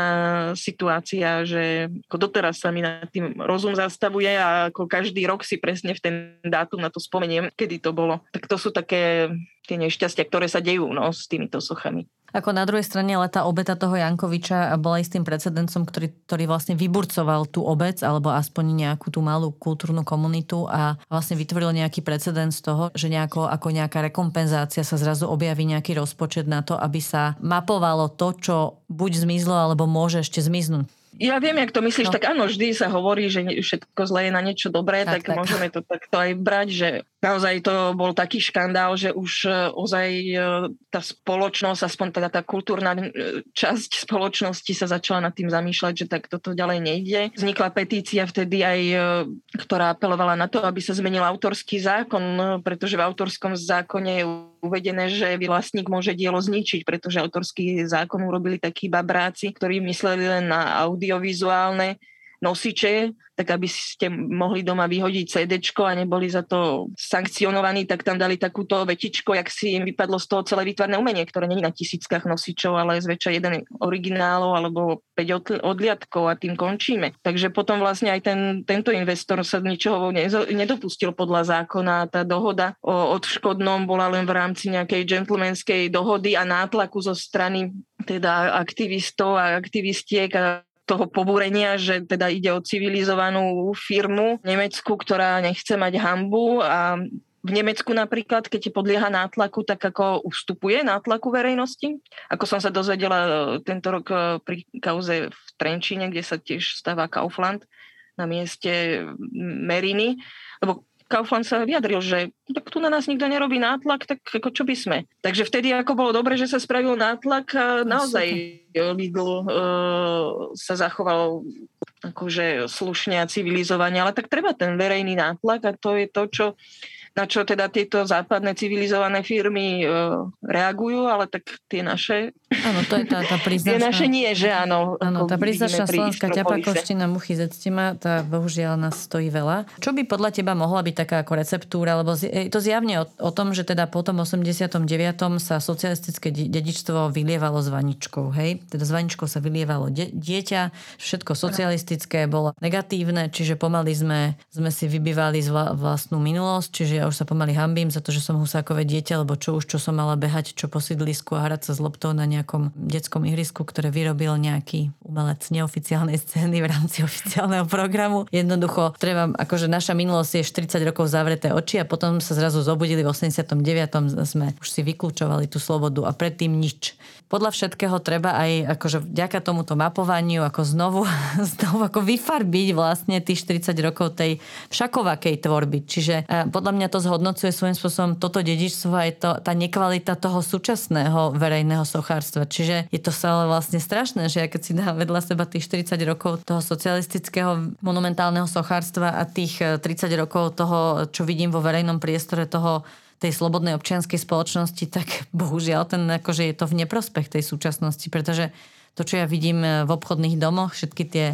E: situácia, že ako doteraz sa mi na tým rozum zastavuje a ako každý rok si presne v ten dátum na to spomeniem, kedy to bolo. Tak to sú také tie nešťastia, ktoré sa dejú no, s týmito sochami.
C: Ako na druhej strane, ale tá obeta toho Jankoviča bola istým precedencom, ktorý, ktorý vlastne vyburcoval tú obec, alebo aspoň nejakú tú malú kultúrnu komunitu a vlastne vytvoril nejaký precedens toho, že nejako, ako nejaká rekompenzácia sa zrazu objaví nejaký rozpočet na to, aby sa mapovalo to, čo buď zmizlo, alebo môže ešte zmiznúť.
E: Ja viem, jak to myslíš, no. tak áno, vždy sa hovorí, že všetko zlé je na niečo dobré, tak, tak, tak môžeme to takto aj brať, že naozaj to bol taký škandál, že už e, ozaj e, tá spoločnosť, aspoň teda tá kultúrna e, časť spoločnosti sa začala nad tým zamýšľať, že tak toto ďalej nejde. Vznikla petícia vtedy aj, ktorá apelovala na to, aby sa zmenil autorský zákon, pretože v autorskom zákone je uvedené, že vlastník môže dielo zničiť, pretože autorský zákon urobili takí babráci, ktorí mysleli len na audiovizuálne nosiče, tak aby ste mohli doma vyhodiť CD a neboli za to sankcionovaní, tak tam dali takúto vetičko, jak si im vypadlo z toho celé výtvarné umenie, ktoré není na tisíckach nosičov, ale zväčša jeden originálov alebo 5 odliadkov a tým končíme. Takže potom vlastne aj ten, tento investor sa ničoho nedopustil podľa zákona. Tá dohoda o odškodnom bola len v rámci nejakej gentlemanskej dohody a nátlaku zo strany teda aktivistov a aktivistiek a toho pobúrenia, že teda ide o civilizovanú firmu Nemecku, ktorá nechce mať hambu a v Nemecku napríklad, keď podlieha nátlaku, tak ako ustupuje nátlaku verejnosti. Ako som sa dozvedela e, tento rok e, pri kauze v Trenčine, kde sa tiež stáva Kaufland na mieste Meriny, lebo Kaufland sa vyjadril, že tak tu na nás nikto nerobí nátlak, tak ako čo by sme. Takže vtedy ako bolo dobre, že sa spravil nátlak naozaj Lidl uh, sa zachoval akože slušne a civilizovane, ale tak treba ten verejný nátlak a to je to, čo na čo teda tieto západné civilizované firmy e, reagujú, ale tak tie naše...
C: Áno, to je tá, tá príznačná...
E: Tie naše nie, že áno.
C: Áno, tá príznačná slovenská ťapakovština muchy zectima, tá bohužiaľ nás stojí veľa. Čo by podľa teba mohla byť taká ako receptúra, lebo je to zjavne o, o tom, že teda po tom 89. sa socialistické dedičstvo vylievalo s vaničkou, hej? Teda s vaničkou sa vylievalo de- dieťa, všetko socialistické bolo negatívne, čiže pomaly sme, sme si vybývali z vlastnú minulosť, čiže ja už sa pomaly hambím za to, že som husákové dieťa, lebo čo už, čo som mala behať, čo po sídlisku a hrať sa s loptou na nejakom detskom ihrisku, ktoré vyrobil nejaký umelec neoficiálnej scény v rámci oficiálneho programu. Jednoducho, treba, akože naša minulosť je 40 rokov zavreté oči a potom sa zrazu zobudili v 89. sme už si vyklúčovali tú slobodu a predtým nič. Podľa všetkého treba aj akože vďaka tomuto mapovaniu ako znovu, znovu ako vyfarbiť vlastne tých 40 rokov tej všakovakej tvorby. Čiže podľa mňa to zhodnocuje svojím spôsobom toto dedičstvo aj to, tá nekvalita toho súčasného verejného sochárstva. Čiže je to stále vlastne strašné, že ja keď si dám vedľa seba tých 40 rokov toho socialistického monumentálneho sochárstva a tých 30 eh, rokov toho, čo vidím vo verejnom priestore toho tej slobodnej občianskej spoločnosti, tak bohužiaľ ten, akože je to v neprospech tej súčasnosti, pretože to, čo ja vidím eh, v obchodných domoch, všetky tie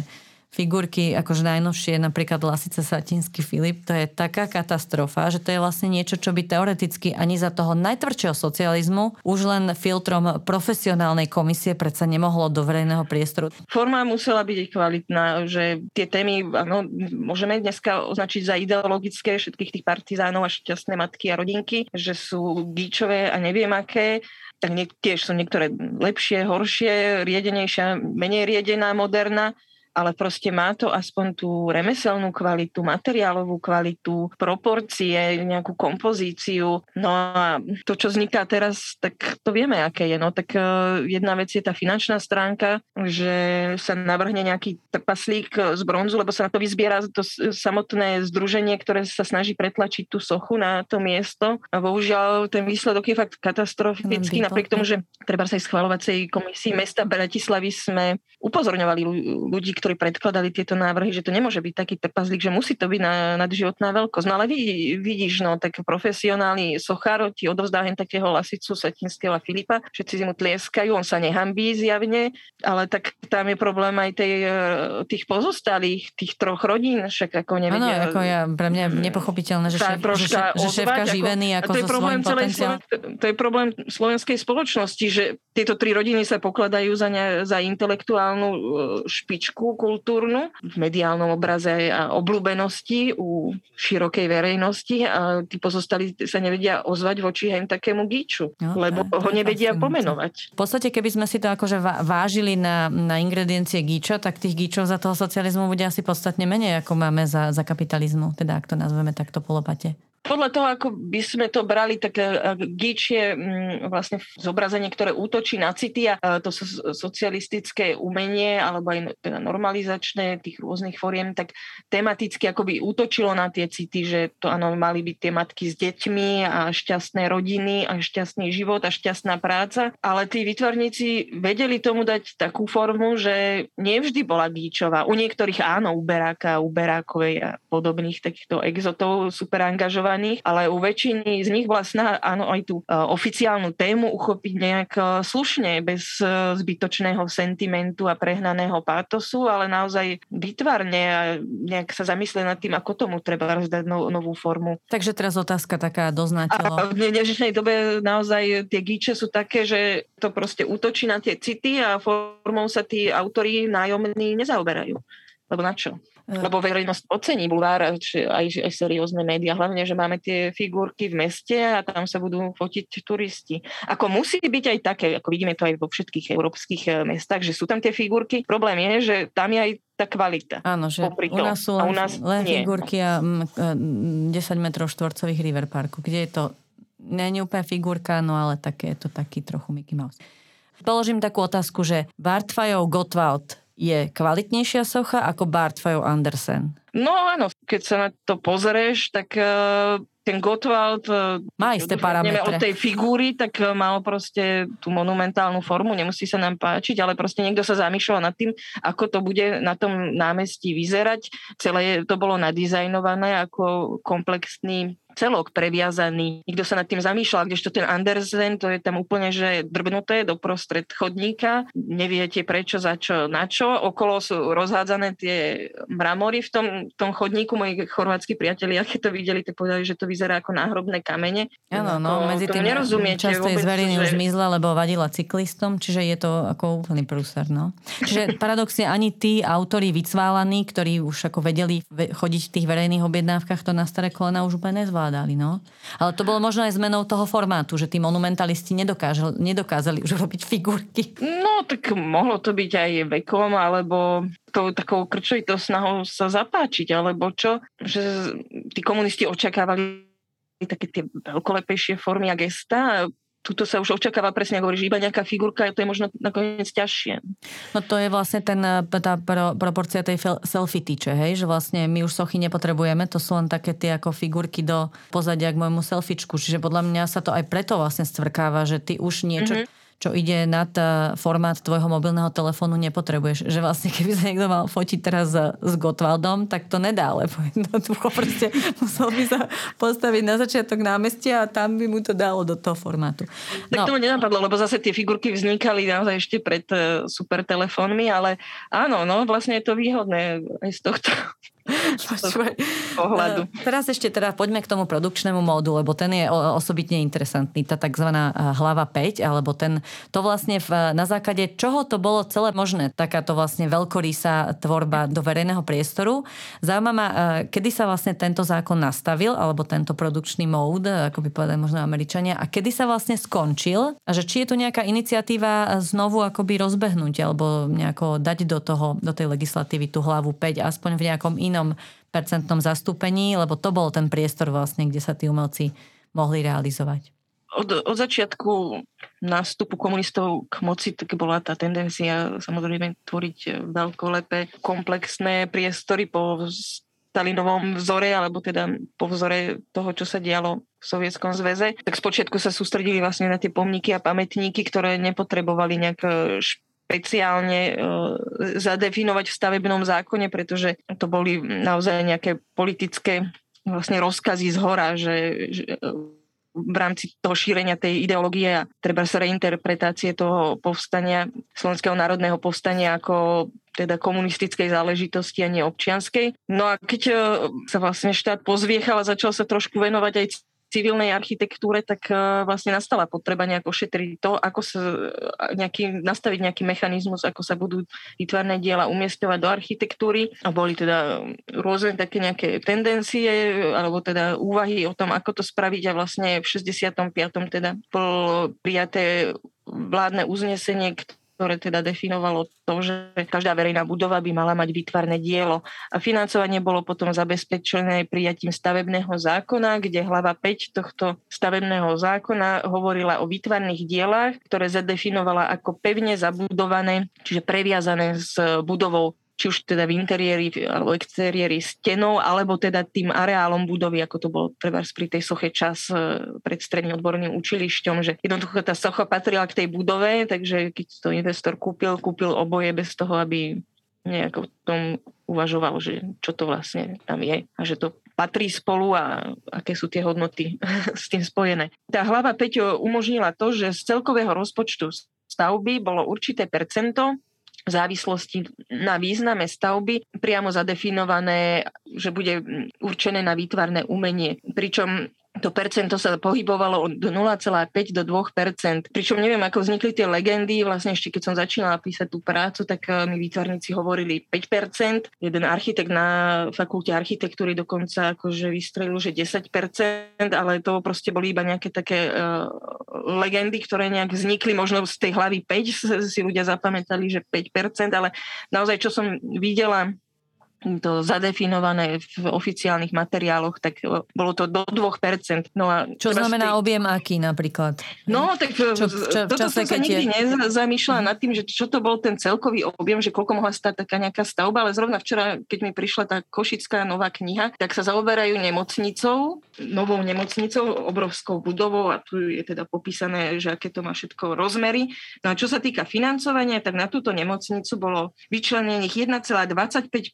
C: figurky, akože najnovšie, napríklad Lasica Satinský Filip, to je taká katastrofa, že to je vlastne niečo, čo by teoreticky ani za toho najtvrdšieho socializmu už len filtrom profesionálnej komisie predsa nemohlo do verejného priestoru.
E: Forma musela byť kvalitná, že tie témy, ano, môžeme dneska označiť za ideologické všetkých tých partizánov a šťastné matky a rodinky, že sú gíčové a neviem aké, tak nie, tiež sú niektoré lepšie, horšie, riedenejšia, menej riedená, moderná, ale proste má to aspoň tú remeselnú kvalitu, materiálovú kvalitu, proporcie, nejakú kompozíciu. No a to, čo vzniká teraz, tak to vieme, aké je. No tak e, jedna vec je tá finančná stránka, že sa navrhne nejaký trpaslík z bronzu, lebo sa na to vyzbiera to samotné združenie, ktoré sa snaží pretlačiť tú sochu na to miesto. A bohužiaľ ten výsledok je fakt katastrofický, napriek tomu, že treba sa aj schvalovacej komisii mesta Bratislavy sme upozorňovali ľudí, ktorí predkladali tieto návrhy, že to nemôže byť taký trpazlík, že musí to byť na, nadživotná veľkosť. No ale vidí, vidíš, no tak profesionálny sochár ti odovzdá hen takého lasicu Satinského a Filipa, všetci si mu tlieskajú, on sa nehambí zjavne, ale tak tam je problém aj tej, e, tých pozostalých, tých troch rodín, však ako nevedia.
C: Áno, ako ja, pre mňa je nepochopiteľné, že, šéf, že, že šéfka živený ako, ako to je so problém celej
E: To je problém slovenskej spoločnosti, že tieto tri rodiny sa pokladajú za, ne, za intelektuálnu e, kultúrnu v mediálnom obraze a obľúbenosti u širokej verejnosti a tí pozostali sa nevedia ozvať voči aj takému gíču, no, lebo ho nevedia pomenovať.
C: V podstate, keby sme si to akože vážili na, na ingrediencie gíča, tak tých gíčov za toho socializmu bude asi podstatne menej, ako máme za, za kapitalizmu, teda ak to nazveme takto polopate.
E: Podľa toho, ako by sme to brali, tak uh, Gíč je um, vlastne zobrazenie, ktoré útočí na city a uh, to so, socialistické umenie alebo aj teda normalizačné tých rôznych foriem, tak tematicky akoby útočilo na tie city, že to áno, mali byť tie matky s deťmi a šťastné rodiny a šťastný život a šťastná práca, ale tí vytvarníci vedeli tomu dať takú formu, že nevždy bola Gíčová. U niektorých áno, u Beráka, u Berákovej a podobných takýchto exotov super angažovaných angažovaných, ale u väčšiny z nich bola snaha áno, aj tú uh, oficiálnu tému uchopiť nejak uh, slušne, bez uh, zbytočného sentimentu a prehnaného pátosu, ale naozaj vytvarne a nejak sa zamyslieť nad tým, ako tomu treba rozdať no, novú formu.
C: Takže teraz otázka taká doznačilo.
E: A v dnešnej dobe naozaj tie gíče sú také, že to proste útočí na tie city a formou sa tí autori nájomní nezaoberajú. Lebo na čo? Lebo verejnosť ocení bulvár, aj, aj seriózne médiá, hlavne, že máme tie figurky v meste a tam sa budú fotiť turisti. Ako musí byť aj také, ako vidíme to aj vo všetkých európskych eh, mestách, že sú tam tie figurky. Problém je, že tam je aj tá kvalita.
C: Áno, že u nás sú len, u nás len figurky a 10 metrov štvorcových River Parku, kde je to nie úplne figurka, no ale také je to taký trochu Mickey Mouse. Položím takú otázku, že Bartfajov Gottwald je kvalitnejšia socha ako Bartfajov Andersen?
E: No áno, keď sa na to pozrieš, tak uh, ten Gottwald
C: má isté parametre.
E: od tej figúry, tak mal proste tú monumentálnu formu, nemusí sa nám páčiť, ale proste niekto sa zamýšľal nad tým, ako to bude na tom námestí vyzerať. Celé to bolo nadizajnované ako komplexný celok previazaný. Nikto sa nad tým zamýšľal, kdežto ten Andersen, to je tam úplne, že drbnuté do prostred chodníka, neviete prečo, za čo, na čo. Okolo sú rozhádzané tie mramory v tom, tom chodníku. Moji chorvátsky priatelia, keď to videli, to povedali, že to vyzerá ako náhrobné kamene.
C: Áno, no, medzi tým
E: nerozumiete
C: často z zveriny že... už zmizla, lebo vadila cyklistom, čiže je to ako úplný prúser, no. Čiže paradoxne ani tí autori vycválaní, ktorí už ako vedeli chodiť v tých verejných objednávkach, to na staré kolena už úplne nezvládli nezvládali. No. Ale to bolo možno aj zmenou toho formátu, že tí monumentalisti nedokážali, nedokázali už robiť figurky.
E: No, tak mohlo to byť aj vekom, alebo tou takou krčovitou snahou sa zapáčiť, alebo čo, že tí komunisti očakávali také tie veľkolepejšie formy a gesta, tuto sa už očakáva presne, ako hovoríš, iba nejaká figurka, to je možno nakoniec ťažšie.
C: No to je vlastne ten, eh, tá pro, proporcia tej selfie tyče, hej, že vlastne my už sochy nepotrebujeme, to sú len také tie ako figurky do pozadia k môjmu selfiečku, čiže podľa mňa sa to aj preto vlastne stvrkáva, že ty už niečo, mm-hmm čo ide nad eh, formát tvojho mobilného telefónu, nepotrebuješ. Že vlastne keby sa niekto mal fotiť teraz s Gotwaldom, tak to nedá, lebo jednoducho proste musel by sa postaviť na začiatok námestia a tam by mu to dalo do toho formátu.
E: No. Tak tomu nenapadlo, lebo zase tie figurky vznikali naozaj ešte pred eh, super telefónmi, ale áno, no vlastne je to výhodné aj z tohto pohľadu.
C: Eh, teraz ešte teda poďme k tomu produkčnému módu, lebo ten je osobitne interesantný, tá tzv. hlava 5, alebo ten to vlastne v, na základe čoho to bolo celé možné, takáto vlastne veľkorýsa tvorba do verejného priestoru. Zaujíma ma, kedy sa vlastne tento zákon nastavil, alebo tento produkčný mód, ako by povedali možno Američania, a kedy sa vlastne skončil a že či je tu nejaká iniciatíva znovu akoby rozbehnúť alebo nejako dať do toho, do tej legislatívy tú hlavu 5, aspoň v nejakom inom percentnom zastúpení, lebo to bol ten priestor vlastne, kde sa tí umelci mohli realizovať
E: od, od začiatku nástupu komunistov k moci tak bola tá tendencia samozrejme tvoriť veľkolepé komplexné priestory po Stalinovom vzore, alebo teda po vzore toho, čo sa dialo v Sovietskom zväze. Tak spočiatku sa sústredili vlastne na tie pomníky a pamätníky, ktoré nepotrebovali nejak e, špeciálne e, zadefinovať v stavebnom zákone, pretože to boli naozaj nejaké politické vlastne rozkazy z hora, že, že v rámci toho šírenia tej ideológie a treba sa reinterpretácie toho povstania, Slovenského národného povstania ako teda komunistickej záležitosti a nie občianskej. No a keď e, sa vlastne štát pozviechal a začal sa trošku venovať aj civilnej architektúre, tak e, vlastne nastala potreba nejako šetriť to, ako sa e, nejaký, nastaviť nejaký mechanizmus, ako sa budú vytvárne diela umiestňovať do architektúry. A boli teda rôzne také nejaké tendencie, alebo teda úvahy o tom, ako to spraviť a vlastne v 65. teda bolo prijaté vládne uznesenie, ktoré teda definovalo to, že každá verejná budova by mala mať výtvarné dielo. A financovanie bolo potom zabezpečené prijatím stavebného zákona, kde hlava 5 tohto stavebného zákona hovorila o výtvarných dielách, ktoré zadefinovala ako pevne zabudované, čiže previazané s budovou či už teda v interiéri alebo exteriéri stenou, alebo teda tým areálom budovy, ako to bolo treba pri tej soche čas e, pred stredným odborným učilišťom, že jednoducho tá socha patrila k tej budove, takže keď to investor kúpil, kúpil oboje bez toho, aby nejako v tom uvažoval, že čo to vlastne tam je a že to patrí spolu a aké sú tie hodnoty s tým spojené. Tá hlava 5 umožnila to, že z celkového rozpočtu stavby bolo určité percento, v závislosti na význame stavby priamo zadefinované, že bude určené na výtvarné umenie. Pričom to percento sa pohybovalo od 0,5 do 2% Pričom neviem, ako vznikli tie legendy. Vlastne ešte keď som začínala písať tú prácu, tak eh, mi výtvarníci hovorili 5% Jeden architekt na fakulte architektúry dokonca akože vystrelil, že 10% ale to proste boli iba nejaké také uh, legendy, ktoré nejak vznikli. Možno z tej hlavy 5 si ľudia zapamätali, že 5% ale naozaj, čo som videla to zadefinované v oficiálnych materiáloch, tak bolo to do 2%.
C: No a Čo znamená tej... objem aký napríklad?
E: No, tak čo, čo, v toto čase, som sa nikdy je... nezamýšľala nad tým, že čo to bol ten celkový objem, že koľko mohla stať taká nejaká stavba, ale zrovna včera, keď mi prišla tá košická nová kniha, tak sa zaoberajú nemocnicou, novou nemocnicou, obrovskou budovou a tu je teda popísané, že aké to má všetko rozmery. No a čo sa týka financovania, tak na túto nemocnicu bolo vyčlenených 1,25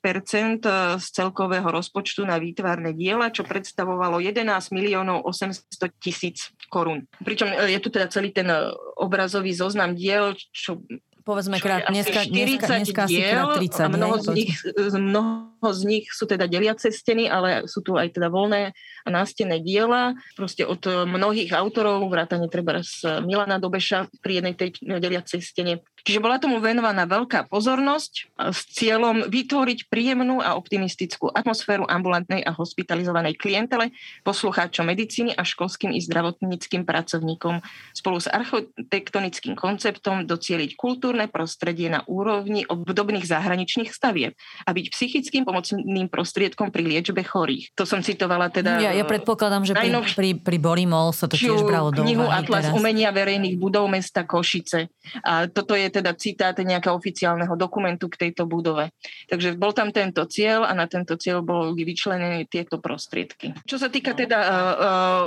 E: z celkového rozpočtu na výtvarné diela, čo predstavovalo 11 miliónov 800 tisíc korún. Pričom e, je tu teda celý ten e, obrazový zoznam diel, čo
C: povedzme krát, dneska, dneska, dneska diel, asi krát 30.
E: Mnoho z, nich, mnoho z nich sú teda deliace steny, ale sú tu aj teda voľné a nástené diela. Proste od mnohých autorov, vrátane treba z Milana Dobeša pri jednej tej deliacej stene Čiže bola tomu venovaná veľká pozornosť s cieľom vytvoriť príjemnú a optimistickú atmosféru ambulantnej a hospitalizovanej klientele, poslucháčom medicíny a školským i zdravotníckým pracovníkom spolu s architektonickým konceptom docieliť kultúrne prostredie na úrovni obdobných zahraničných stavieb a byť psychickým pomocným prostriedkom pri liečbe chorých. To som citovala teda...
C: Ja, ja predpokladám, že pri, pri, pri Borimol sa to tiež bralo do
E: knihu Atlas teraz. umenia verejných budov mesta Košice. A toto je teda citát nejakého oficiálneho dokumentu k tejto budove. Takže bol tam tento cieľ a na tento cieľ boli vyčlenené tieto prostriedky. Čo sa týka teda uh, uh,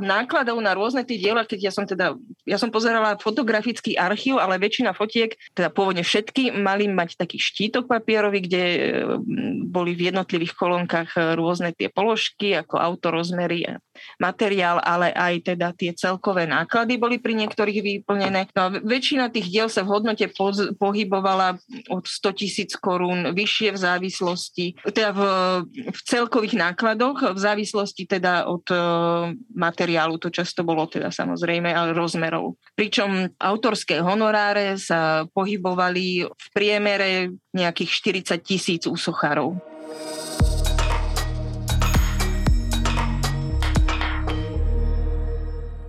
E: nákladov na rôzne tie diela, keď ja som teda, ja som pozerala fotografický archív, ale väčšina fotiek, teda pôvodne všetky, mali mať taký štítok papierový, kde boli v jednotlivých kolonkách rôzne tie položky, ako autorozmery a materiál, ale aj teda tie celkové náklady boli pri niektorých vyplnené. No a väčšina tých diel sa v hodnote pohybovala od 100 tisíc korún vyššie v závislosti, teda v, v celkových nákladoch, v závislosti teda od uh, materiálu, to často bolo teda samozrejme, ale rozmerov. Pričom autorské honoráre sa pohybovali v priemere nejakých 40 tisíc u sochárov.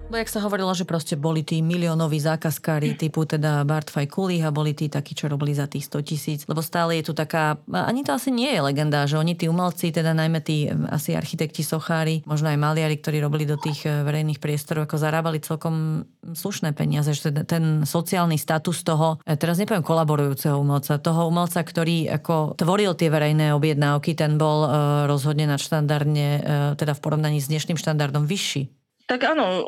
C: Bo jak sa hovorilo, že proste boli tí miliónoví zákazkári typu teda Bartfaj Kulich a boli tí takí, čo robili za tých 100 tisíc. Lebo stále je tu taká, ani to asi nie je legenda, že oni tí umelci, teda najmä tí asi architekti, sochári, možno aj maliari, ktorí robili do tých e, verejných priestorov, ako zarábali celkom slušné peniaze, že ten, ten sociálny status toho, e, teraz nepoviem kolaborujúceho umelca, toho umelca, ktorý ako tvoril tie verejné objednávky, ten bol uh, rozhodne nadštandardne, uh, teda v porovnaní s dnešným štandardom vyšší.
E: Tak áno, e,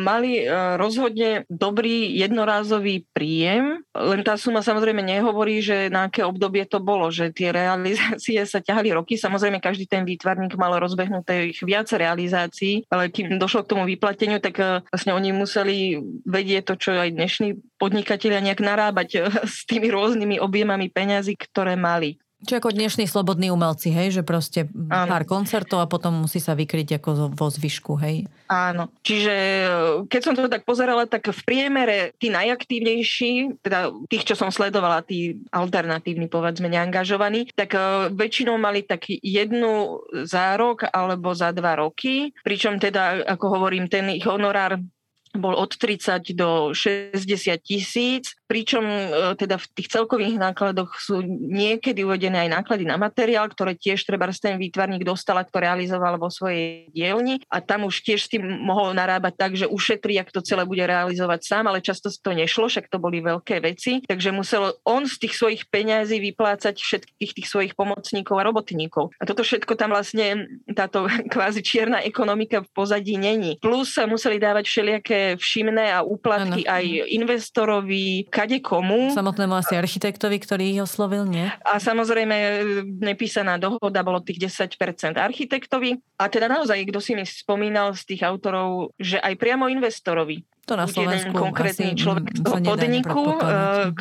E: mali e, rozhodne dobrý jednorázový príjem, len tá suma samozrejme nehovorí, že na aké obdobie to bolo, že tie realizácie sa ťahali roky. Samozrejme, každý ten výtvarník mal rozbehnuté ich viac realizácií, ale kým došlo k tomu vyplateniu, tak e, vlastne oni museli vedieť to, čo aj dnešní podnikatelia nejak narábať s tými rôznymi objemami peňazí, ktoré mali.
C: Čo ako dnešní slobodní umelci, hej? Že proste Áno. pár koncertov a potom musí sa vykryť ako vo zvyšku, hej?
E: Áno. Čiže keď som to tak pozerala, tak v priemere tí najaktívnejší, teda tých, čo som sledovala, tí alternatívni, povedzme, neangažovaní, tak e, väčšinou mali tak jednu za rok alebo za dva roky, pričom teda, ako hovorím, ten ich honorár bol od 30 do 60 tisíc, pričom e, teda v tých celkových nákladoch sú niekedy uvedené aj náklady na materiál, ktoré tiež treba ten výtvarník dostal, ak to realizoval vo svojej dielni a tam už tiež s tým mohol narábať tak, že ušetrí, ak to celé bude realizovať sám, ale často to nešlo, však to boli veľké veci, takže musel on z tých svojich peňazí vyplácať všetkých tých svojich pomocníkov a robotníkov. A toto všetko tam vlastne táto kvázi čierna ekonomika v pozadí není. Plus sa museli dávať všelijaké všimné a úplatky ano. aj investorovi, kade komu.
C: Samotnému asi architektovi, ktorý ich oslovil, nie?
E: A samozrejme nepísaná dohoda bolo tých 10% architektovi. A teda naozaj, kto si mi spomínal z tých autorov, že aj priamo investorovi
C: to na Slovensku
E: jeden konkrétny človek z toho podniku,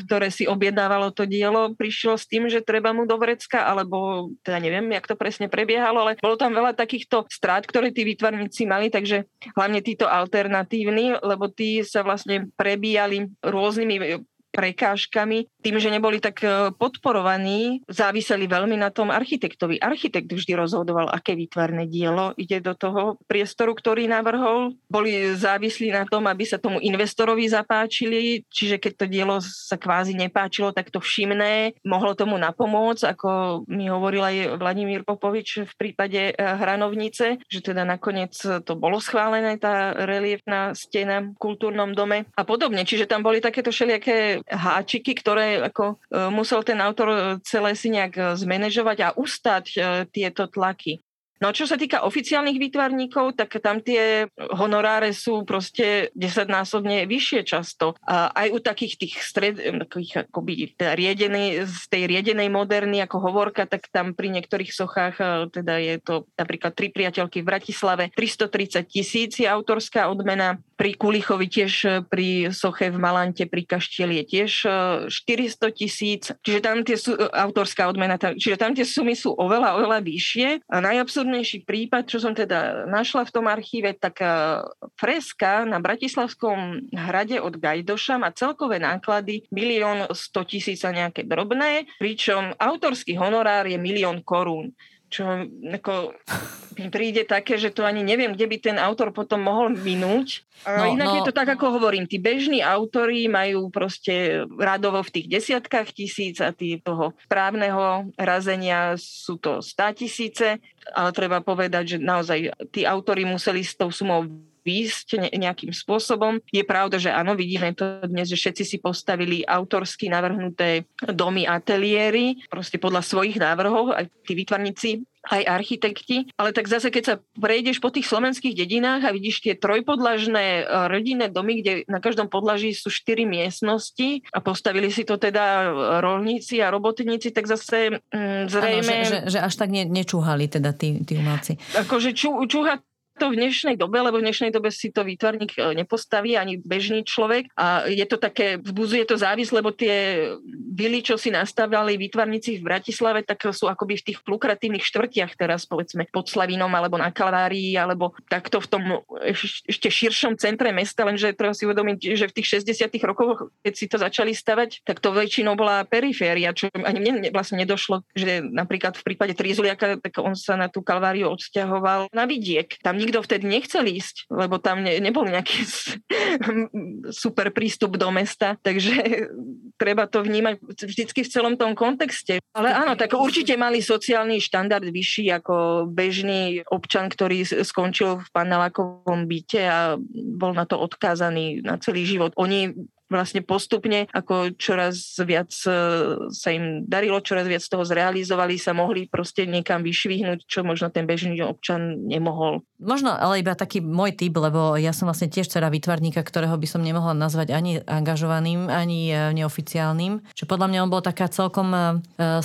E: ktoré si objednávalo to dielo, prišiel s tým, že treba mu do vrecka, alebo teda neviem, jak to presne prebiehalo, ale bolo tam veľa takýchto strát, ktoré tí výtvarníci mali, takže hlavne títo alternatívni, lebo tí sa vlastne prebíjali rôznymi prekážkami, tým, že neboli tak e, podporovaní, záviseli veľmi na tom architektovi. Architekt vždy rozhodoval, aké výtvarné dielo ide do toho priestoru, ktorý navrhol. Boli závislí na tom, aby sa tomu investorovi zapáčili, čiže keď to dielo sa kvázi nepáčilo, tak to všimné, mohlo tomu napomôcť, ako mi hovoril aj Vladimír Popovič v prípade e, Hranovnice, že teda nakoniec to bolo schválené, tá reliefná stena v kultúrnom dome a podobne. Čiže tam boli takéto všelijaké háčiky, ktoré ako e, musel ten autor celé si nejak e, zmanéžovať a ustať tieto tlaky. No čo sa týka oficiálnych výtvarníkov, tak tam tie honoráre sú proste desaťnásobne vyššie často. A aj u takých tých stred, takých akoby teda z tej riedenej moderny ako hovorka, tak tam pri niektorých sochách, e, teda je to napríklad tri priateľky v Bratislave, 330 tisíc je autorská odmena, pri Kulichovi tiež e, pri soche v Malante, pri Kaštieli je tiež 400 e, tisíc, čiže tam tie sú, autorská odmena, čiže tam tie sumy sú oveľa, oveľa vyššie. A najabsurd najabsurdnejší prípad, čo som teda našla v tom archíve, tak e, freska na Bratislavskom hrade od Gajdoša má celkové náklady milión 100 tisíc a nejaké drobné, pričom autorský honorár je milión korún čo ako, príde také, že to ani neviem, kde by ten autor potom mohol minúť. No, inak no. je to tak, ako hovorím, tí bežní autory majú proste radovo v tých desiatkách tisíc a tí toho právneho razenia sú to stá tisíce, ale treba povedať, že naozaj tí autory museli s tou sumou výjsť nejakým spôsobom. Je pravda, že áno, vidíme to dnes, že všetci si postavili autorsky navrhnuté domy, ateliéry, proste podľa svojich návrhov, aj tí výtvarníci aj architekti, ale tak zase keď sa prejdeš po tých slovenských dedinách a vidíš tie trojpodlažné e, rodinné domy, kde na každom podlaží sú štyri miestnosti a postavili si to teda rolníci a robotníci, tak zase mm, zrejme...
C: Ano, že, že, že až tak ne, nečúhali teda tí, tí umelci.
E: Akože ču, čúha to v dnešnej dobe, lebo v dnešnej dobe si to výtvarník e, nepostaví ani bežný človek a je to také, vzbuzuje to závis, lebo tie vily, čo si nastavali výtvarníci v Bratislave, tak sú akoby v tých lukratívnych štvrtiach teraz, povedzme, pod Slavinom alebo na Kalvárii, alebo takto v tom ešte širšom centre mesta, lenže treba si uvedomiť, že v tých 60 rokoch, keď si to začali stavať, tak to väčšinou bola periféria, čo ani mne vlastne nedošlo, že napríklad v prípade Trizuliaka, tak on sa na tú Kalváriu odsťahoval na vidiek. Tam nikto vtedy nechcel ísť, lebo tam ne, nebol nejaký super prístup do mesta, takže treba to vnímať vždycky v celom tom kontexte. Ale áno, tak určite mali sociálny štandard vyšší ako bežný občan, ktorý skončil v panelákovom byte a bol na to odkázaný na celý život. Oni vlastne postupne, ako čoraz viac e, sa im darilo, čoraz viac toho zrealizovali, sa mohli proste niekam vyšvihnúť, čo možno ten bežný občan nemohol.
C: Možno ale iba taký môj typ, lebo ja som vlastne tiež dcera výtvarníka, ktorého by som nemohla nazvať ani angažovaným, ani e, neoficiálnym. Čo podľa mňa on bol taká celkom e,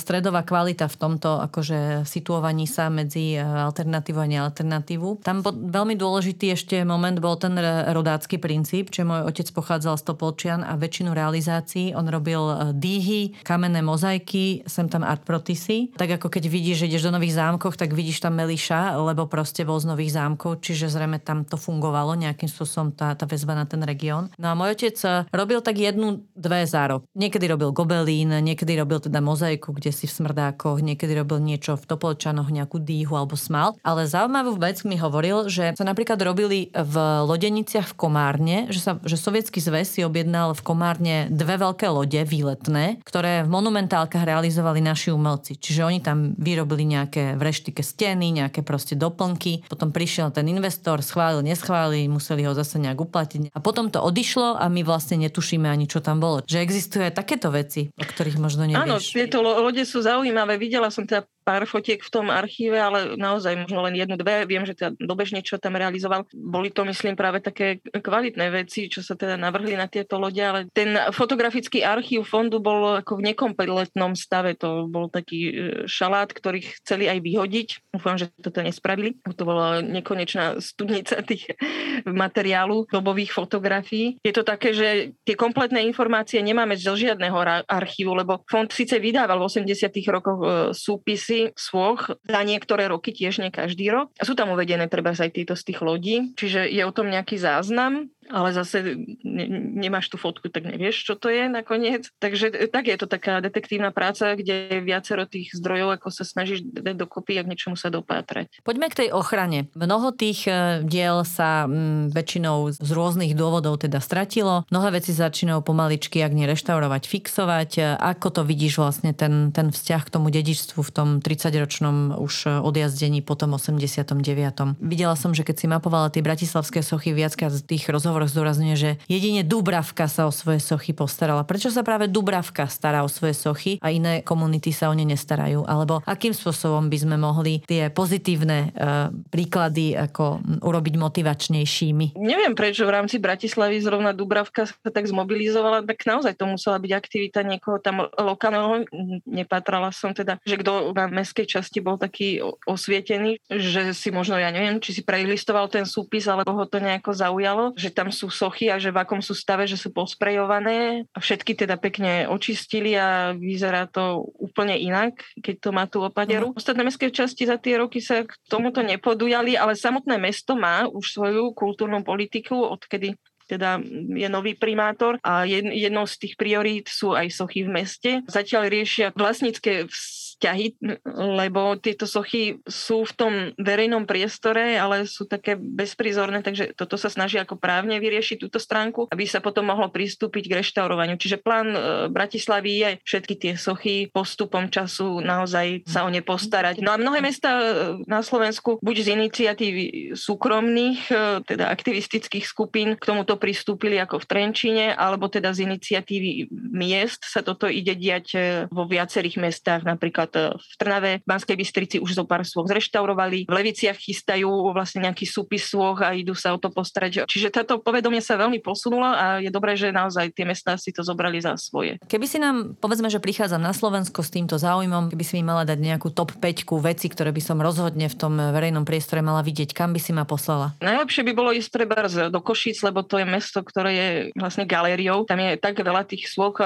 C: stredová kvalita v tomto akože situovaní sa medzi alternatívu a nealternatívu. Tam veľmi dôležitý ešte moment bol ten rodácky princíp, že môj otec pochádzal z Topolčia Marian a väčšinu realizácií on robil e, dýhy, kamenné mozaiky, sem tam art protisy. Tak ako keď vidíš, že ideš do nových zámkov, tak vidíš tam Meliša, lebo proste bol z nových zámkov, čiže zrejme tam to fungovalo nejakým spôsobom tá, tá väzba na ten región. No a môj otec e, robil tak jednu, dve zárok. Niekedy robil gobelín, niekedy robil teda mozaiku, kde si v smrdákoch, niekedy robil niečo v Topolčanoch, nejakú dýhu alebo smal. Ale zaujímavú vec mi hovoril, že sa napríklad robili v Lodeniciach v Komárne, že, sa, že sovietský zväz si objednal mal v Komárne dve veľké lode výletné, ktoré v monumentálkach realizovali naši umelci. Čiže oni tam vyrobili nejaké v reštike steny, nejaké proste doplnky. Potom prišiel ten investor, schválil, neschválil, museli ho zase nejak uplatiť. A potom to odišlo a my vlastne netušíme ani, čo tam bolo. Že existuje takéto veci, o ktorých možno nevieš.
E: Áno, tieto lode sú zaujímavé. Videla som teda pár fotiek v tom archíve, ale naozaj možno len jednu, dve. Viem, že teda dobežne čo tam realizoval. Boli to, myslím, práve také kvalitné veci, čo sa teda navrhli na tieto lode, ale ten fotografický archív fondu bol ako v nekompletnom stave. To bol taký e, šalát, ktorý chceli aj vyhodiť. Dúfam, že toto nespravili. To bola nekonečná studnica tých materiálu dobových fotografií. Je to také, že tie kompletné informácie nemáme z žiadneho archívu, lebo fond síce vydával v 80. rokoch e, súpisy, si svoch za niektoré roky, tiež nie každý rok. A sú tam uvedené treba aj tieto z tých lodí, čiže je o tom nejaký záznam, ale zase ne, nemáš tú fotku, tak nevieš, čo to je nakoniec. Takže tak je to taká detektívna práca, kde je viacero tých zdrojov, ako sa snažíš dať dokopy a k niečomu sa dopátrať.
C: Poďme k tej ochrane. Mnoho tých e, diel sa m, väčšinou z rôznych dôvodov teda stratilo. Mnohé veci začínajú pomaličky, ak nie reštaurovať, fixovať. E, ako to vidíš vlastne ten, ten vzťah k tomu dedičstvu v tom 30-ročnom už e, odjazdení po tom 89. Videla som, že keď si mapovala tie bratislavské sochy, viackrát z tých rozhovoroch zdôrazňuje, že jedine Dubravka sa o svoje sochy postarala. Prečo sa práve Dubravka stará o svoje sochy a iné komunity sa o ne nestarajú? Alebo akým spôsobom by sme mohli tie pozitívne e, príklady ako urobiť motivačnejšími?
E: Neviem, prečo v rámci Bratislavy zrovna Dubravka sa tak zmobilizovala, tak naozaj to musela byť aktivita niekoho tam lokálneho. Nepatrala som teda, že kto na mestskej časti bol taký osvietený, že si možno, ja neviem, či si prelistoval ten súpis, alebo ho to nejako zaujalo, že tam sú sochy a že v akom sú stave, že sú posprejované a všetky teda pekne očistili a vyzerá to úplne inak, keď to má tú opaderu. Mm. Ostatné mestské časti za tie roky sa k tomuto nepodujali, ale samotné mesto má už svoju kultúrnu politiku, odkedy teda je nový primátor a jednou z tých priorít sú aj sochy v meste. Zatiaľ riešia vlastnícke vzťahy, lebo tieto sochy sú v tom verejnom priestore, ale sú také bezprizorné, takže toto sa snaží ako právne vyriešiť túto stránku, aby sa potom mohlo pristúpiť k reštaurovaniu. Čiže plán e, Bratislavy je všetky tie sochy postupom času naozaj sa o ne postarať. No a mnohé mesta e, na Slovensku buď z iniciatívy súkromných, e, teda aktivistických skupín k tomuto pristúpili ako v Trenčine, alebo teda z iniciatívy miest sa toto ide diať vo viacerých mestách, napríklad napríklad e, v Trnave, v Banskej Bystrici už zo pár svôch zreštaurovali, v Leviciach chystajú vlastne nejaký súpis svôch a idú sa o to postarať. Čiže táto povedomie sa veľmi posunulo a je dobré, že naozaj tie mestá si to zobrali za svoje.
C: Keby si nám, povedzme, že prichádzam na Slovensko s týmto záujmom, keby si mi mala dať nejakú top 5 veci, ktoré by som rozhodne v tom verejnom priestore mala vidieť, kam by si ma poslala?
E: Najlepšie by bolo ísť treba do Košíc, lebo to je mesto, ktoré je vlastne galériou. Tam je tak veľa tých svôk e,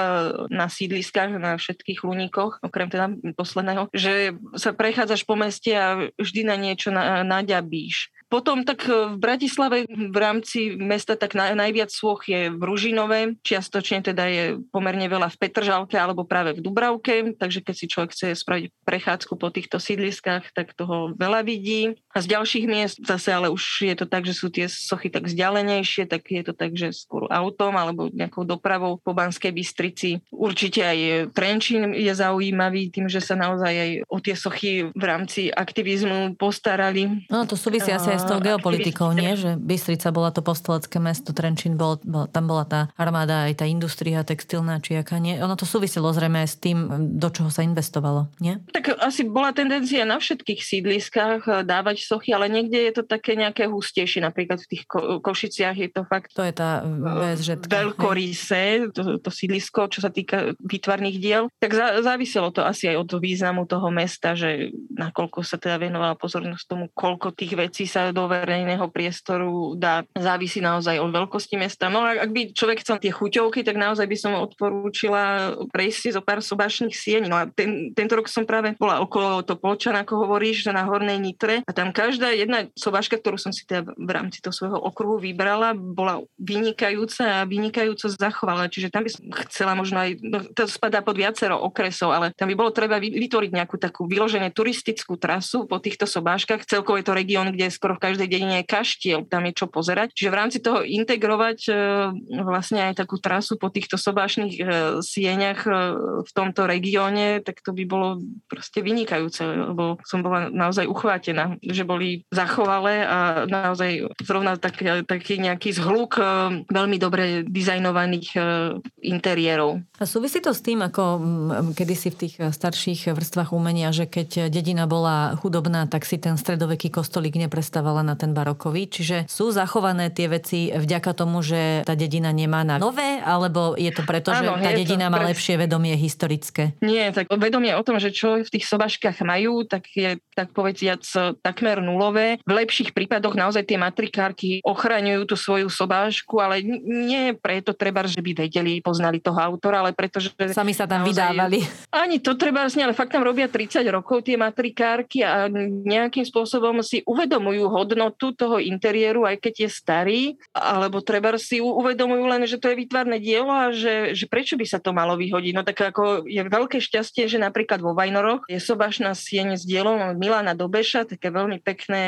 E: na sídliskách, na všetkých luníkoch, okrem teda posledného, že sa prechádzaš po meste a vždy na niečo naďabíš. Potom tak e, v Bratislave v rámci mesta tak naj, najviac svoch je v Ružinove, čiastočne teda je pomerne veľa v Petržalke alebo práve v Dubravke, takže keď si človek chce spraviť prechádzku po týchto sídliskách, tak toho veľa vidí. A z ďalších miest zase ale už je to tak, že sú tie sochy tak vzdialenejšie, tak je to tak, že skôr autom alebo nejakou dopravou po Banskej Bystrici. Určite aj Trenčín je zaujímavý tým, že sa naozaj aj o tie sochy v rámci aktivizmu postarali.
C: No to súvisí asi aj s tou geopolitikou, nie? Že Bystrica bola to postelecké mesto, Trenčín bol, bol, tam bola tá armáda, aj tá industria textilná, či aká nie. Ono to súviselo zrejme s tým, do čoho sa investovalo, nie?
E: Tak asi bola tendencia na všetkých sídliskách eh, sochy, ale niekde je to také nejaké hustejšie. Napríklad v tých ko- Košiciach je to fakt...
C: To je tá VSŽ.
E: Veľkorýse, to, to sídlisko, čo sa týka výtvarných diel. Tak za, záviselo to asi aj od významu toho mesta, že nakoľko sa teda venovala pozornosť tomu, koľko tých vecí sa do verejného priestoru dá. Závisí naozaj od veľkosti mesta. No ak, ak by človek chcel tie chuťovky, tak naozaj by som odporúčila prejsť si zo pár sobášnych sieň. No a ten, tento rok som práve bola okolo to Polčan, ako hovoríš, že na Hornej Nitre. A tam každá jedna sobáška, ktorú som si teda v rámci toho svojho okruhu vybrala, bola vynikajúca a vynikajúco zachovala. Čiže tam by som chcela možno aj, no, to spadá pod viacero okresov, ale tam by bolo treba vytvoriť nejakú takú vyložené turistickú trasu po týchto sobáškach. Celkovo je to región, kde skoro v každej dedine je kaštiel, tam je čo pozerať. Čiže v rámci toho integrovať e, vlastne aj takú trasu po týchto sobášnych e, sieňach e, v tomto regióne, tak to by bolo proste vynikajúce, lebo som bola naozaj uchvátená, že boli zachovalé a naozaj zrovna tak, taký nejaký zhluk veľmi dobre dizajnovaných interiérov.
C: A súvisí to s tým, ako kedysi v tých starších vrstvách umenia, že keď dedina bola chudobná, tak si ten stredoveký kostolík neprestával reagovala na ten barokový. Čiže sú zachované tie veci vďaka tomu, že tá dedina nemá na nové, alebo je to preto, že tá dedina má pre... lepšie vedomie historické?
E: Nie, tak vedomie o tom, že čo v tých sobaškách majú, tak je tak povediac takmer takmer nulové. V lepších prípadoch naozaj tie matrikárky ochraňujú tú svoju sobášku, ale nie preto treba, že by vedeli, poznali toho autora, ale preto, že...
C: Sami sa tam naozaj, vydávali.
E: Ani to treba, ale fakt tam robia 30 rokov tie matrikárky a nejakým spôsobom si uvedomujú hodnotu toho interiéru, aj keď je starý, alebo treba si uvedomujú len, že to je výtvarné dielo a že, že prečo by sa to malo vyhodiť. No tak ako je veľké šťastie, že napríklad vo Vajnoroch je sobašná sieň s dielom Milana Dobeša, také veľmi pekné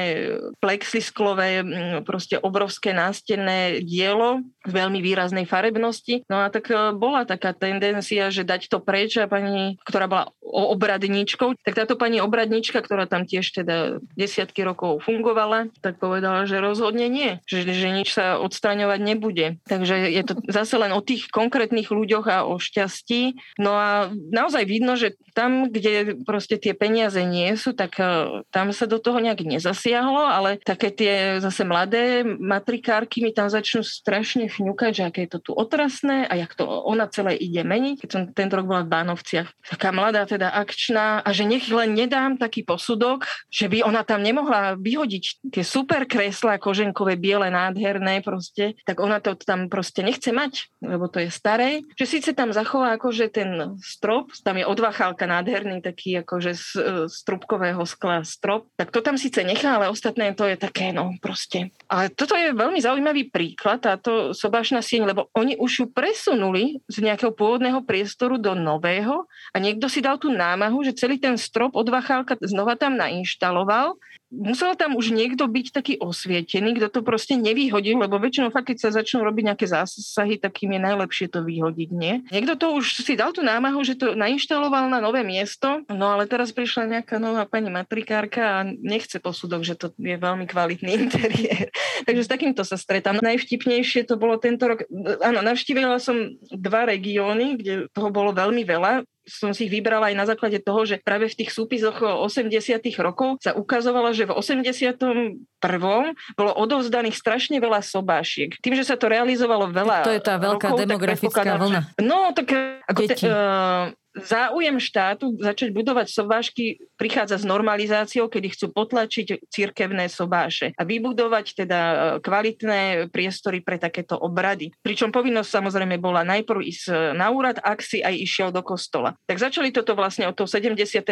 E: plexisklové, proste obrovské nástenné dielo veľmi výraznej farebnosti. No a tak e, bola taká tendencia, že dať to preč a pani, ktorá bola obradníčkou, tak táto pani obradníčka, ktorá tam tiež teda desiatky rokov fungovala, tak povedala, že rozhodne nie, že, že nič sa odstraňovať nebude. Takže je to zase len o tých konkrétnych ľuďoch a o šťastí. No a naozaj vidno, že tam, kde proste tie peniaze nie sú, tak e, tam sa do toho nejak nezasiahlo, ale také tie zase mladé matrikárky mi tam začnú strašne fňukať, že aké je to tu otrasné a jak to ona celé ide meniť. Keď som tento rok bola v Bánovciach, taká mladá teda akčná a že nech len nedám taký posudok, že by ona tam nemohla vyhodiť tie super kreslá koženkové, biele, nádherné proste, tak ona to tam proste nechce mať, lebo to je staré. Že síce tam zachová akože ten strop, tam je odvachálka nádherný taký akože z, z trubkového skla strop, tak to tam síce nechá, ale ostatné to je také, no proste. Ale toto je veľmi zaujímavý príklad, táto sobášna sieň, lebo oni už ju presunuli z nejakého pôvodného priestoru do nového a niekto si dal tú námahu, že celý ten strop od Vachálka znova tam nainštaloval musel tam už niekto byť taký osvietený, kto to proste nevyhodil, lebo väčšinou fakt, keď sa začnú robiť nejaké zásahy, takým je najlepšie to vyhodiť, nie? Niekto to už si dal tú námahu, že to nainštaloval na nové miesto, no ale teraz prišla nejaká nová pani matrikárka a nechce posudok, že to je veľmi kvalitný interiér. Takže s takýmto sa stretám. Najvtipnejšie to bolo tento rok. Áno, navštívila som dva regióny, kde toho bolo veľmi veľa som si ich vybrala aj na základe toho, že práve v tých súpisoch 80 rokov sa ukazovalo, že v 81. bolo odovzdaných strašne veľa sobášiek. Tým, že sa to realizovalo veľa
C: To je tá veľká rokov, demografická vlna.
E: No, tak ako te, uh, záujem štátu začať budovať sobášky prichádza s normalizáciou, kedy chcú potlačiť cirkevné sobáše a vybudovať teda e, kvalitné priestory pre takéto obrady. Pričom povinnosť samozrejme bola najprv ísť na úrad, ak si aj išiel do kostola. Tak začali toto vlastne od toho 72.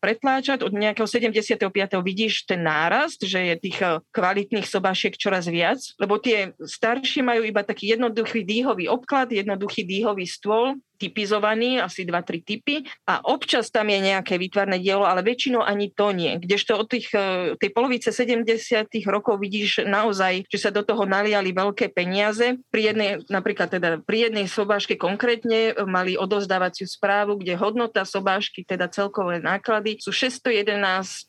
E: pretláčať, od nejakého 75. vidíš ten nárast, že je tých e, kvalitných sobášiek čoraz viac, lebo tie staršie majú iba taký jednoduchý dýhový obklad, jednoduchý dýhový stôl, typizovaný, asi 2-3 typy a občas tam je nejaké výtvarné dielo, ale väčšinou ani to nie. Kdežto od tých, e, tej polovice 70 rokov vidíš naozaj, že sa do toho naliali veľké peniaze. Pri jednej, napríklad teda pri jednej sobáške konkrétne mali odozdávaciu správu, kde hodnota sobášky, teda celkové náklady sú 611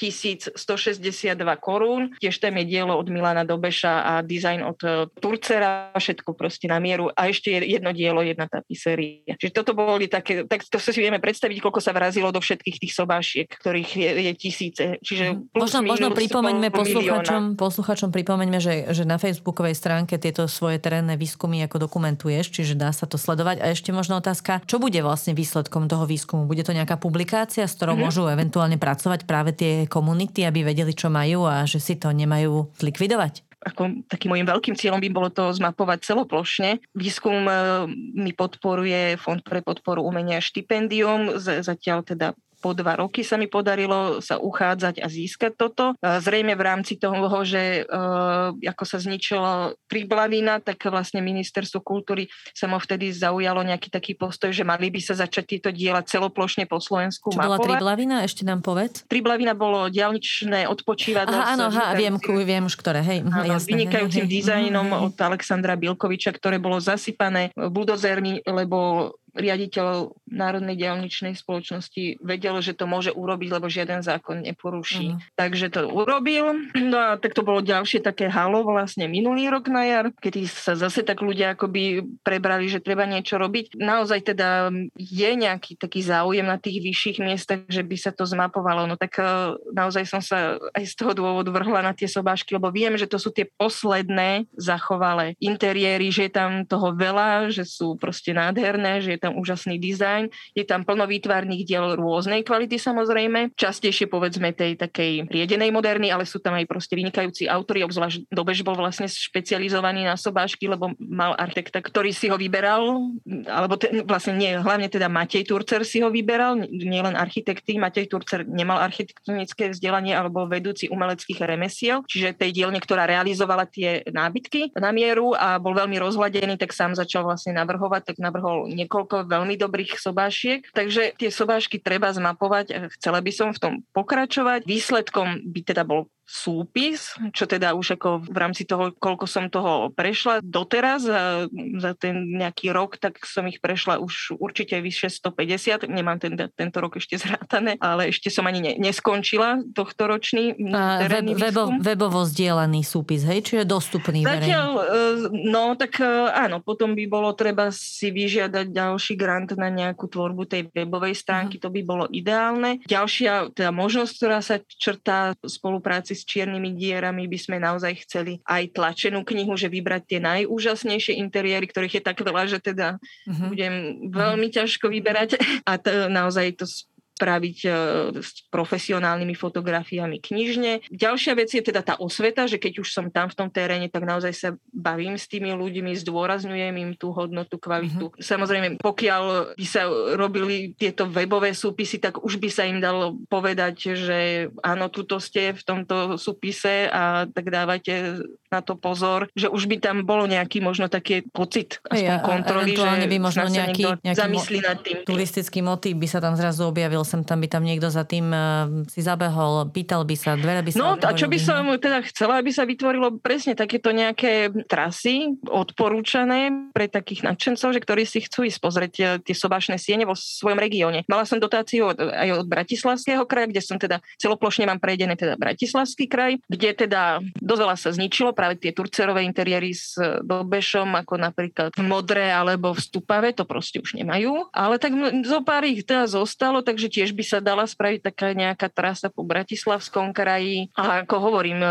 E: 162 korún. Tiež tam je dielo od Milana Dobeša a dizajn od e, Turcera, všetko proste na mieru. A ešte jedno dielo, jedna tapiséria. Čiže toto boli také, tak to si vieme predstaviť, koľko sa vrazilo do všetkých tých sobášiek, ktorých je, je tisíce. Čiže
C: mhm. plus, možno, možno pripomeňme posluchačom, posluchačom pripomeňme, že, že na facebookovej stránke tieto svoje terénne výskumy ako dokumentuješ, čiže dá sa to sledovať. A ešte možno otázka, čo bude vlastne výsledkom toho výskumu? Bude to nejaká publikácia, s ktorou mm-hmm. môžu eventuálne pracovať práve tie komunity, aby vedeli, čo majú a že si to nemajú zlikvidovať?
E: Ako takým môjim veľkým cieľom by bolo to zmapovať celoplošne. Výskum e, mi podporuje Fond pre podporu umenia štipendium, zatiaľ teda po dva roky sa mi podarilo sa uchádzať a získať toto. Zrejme v rámci toho, že uh, ako sa zničila Triblavina, tak vlastne ministerstvo kultúry sa mu vtedy zaujalo nejaký taký postoj, že mali by sa začať tieto diela celoplošne po Slovensku
C: Čo
E: mapovať.
C: bola Triblavina? Ešte nám povedz.
E: Triblavina bolo diálničné odpočívadlo.
C: Aha, áno, aha, viem, viem už ktoré, hej.
E: Mhm, áno, jasné, vynikajúcim hej, dizajnom hej. od Alexandra Bilkoviča, ktoré bolo zasypané buldozermi, lebo riaditeľ Národnej dielničnej spoločnosti vedel, že to môže urobiť, lebo žiaden zákon neporuší. Uh-huh. Takže to urobil. No a tak to bolo ďalšie také halo vlastne minulý rok na jar, kedy sa zase tak ľudia akoby prebrali, že treba niečo robiť. Naozaj teda je nejaký taký záujem na tých vyšších miestach, že by sa to zmapovalo. No tak e, naozaj som sa aj z toho dôvodu vrhla na tie sobášky, lebo viem, že to sú tie posledné zachovalé interiéry, že je tam toho veľa, že sú proste nádherné, že je tam úžasný dizajn, je tam plno výtvarných diel rôznej kvality samozrejme, častejšie povedzme tej takej riedenej moderny, ale sú tam aj proste vynikajúci autory, obzvlášť Dobež bol vlastne špecializovaný na sobášky, lebo mal architekta, ktorý si ho vyberal, alebo te, vlastne nie, hlavne teda Matej Turcer si ho vyberal, nielen architekty, Matej Turcer nemal architektonické vzdelanie alebo vedúci umeleckých remesiel, čiže tej dielne, ktorá realizovala tie nábytky na mieru a bol veľmi rozhľadený, tak sám začal vlastne navrhovať, tak navrhol niekoľko veľmi dobrých sobášiek. Takže tie sobášky treba zmapovať, chcela by som v tom pokračovať. Výsledkom by teda bol súpis, čo teda už ako v rámci toho, koľko som toho prešla doteraz, za, za ten nejaký rok, tak som ich prešla už určite vyše 150, nemám ten, tento rok ešte zrátané, ale ešte som ani ne, neskončila tohto ročný
C: web, webo, Webovo zdieľaný súpis, hej? Čiže dostupný
E: Zatiaľ, e, no tak e, áno, potom by bolo treba si vyžiadať ďalší grant na nejakú tvorbu tej webovej stránky, uh-huh. to by bolo ideálne. Ďalšia teda možnosť, ktorá sa črtá v spolupráci s čiernymi dierami by sme naozaj chceli aj tlačenú knihu, že vybrať tie najúžasnejšie interiéry, ktorých je tak veľa, že teda uh-huh. budem veľmi uh-huh. ťažko vyberať a to, naozaj to spraviť e, s profesionálnymi fotografiami knižne. Ďalšia vec je teda tá osveta, že keď už som tam v tom teréne, tak naozaj sa bavím s tými ľuďmi, zdôrazňujem im tú hodnotu, kvalitu. Mm-hmm. Samozrejme, pokiaľ by sa robili tieto webové súpisy, tak už by sa im dalo povedať, že áno, tuto ste v tomto súpise a tak dávajte na to pozor, že už by tam bolo nejaký možno taký pocit aspoň ja, kontroly, že
C: by možno nejaký, nejaký
E: zamyslí nad tým.
C: Turistický motív by sa tam zrazu objavil sem tam by tam niekto za tým uh, si zabehol, pýtal by sa, dvere by sa
E: No a čo by som teda chcela, aby sa vytvorilo presne takéto nejaké trasy odporúčané pre takých nadšencov, že ktorí si chcú ísť pozrieť eh, tie sobášne siene vo svojom regióne. Mala som dotáciu od, aj od Bratislavského kraja, kde som teda celoplošne mám prejdený teda Bratislavský kraj, kde teda dosť veľa sa zničilo práve tie turcerové interiéry s dobešom, ako napríklad v Modre alebo v Stupave, to proste už nemajú. Ale tak zo pár ich teda zostalo, takže tiež by sa dala spraviť taká nejaká trasa po Bratislavskom kraji. A ako hovorím, e,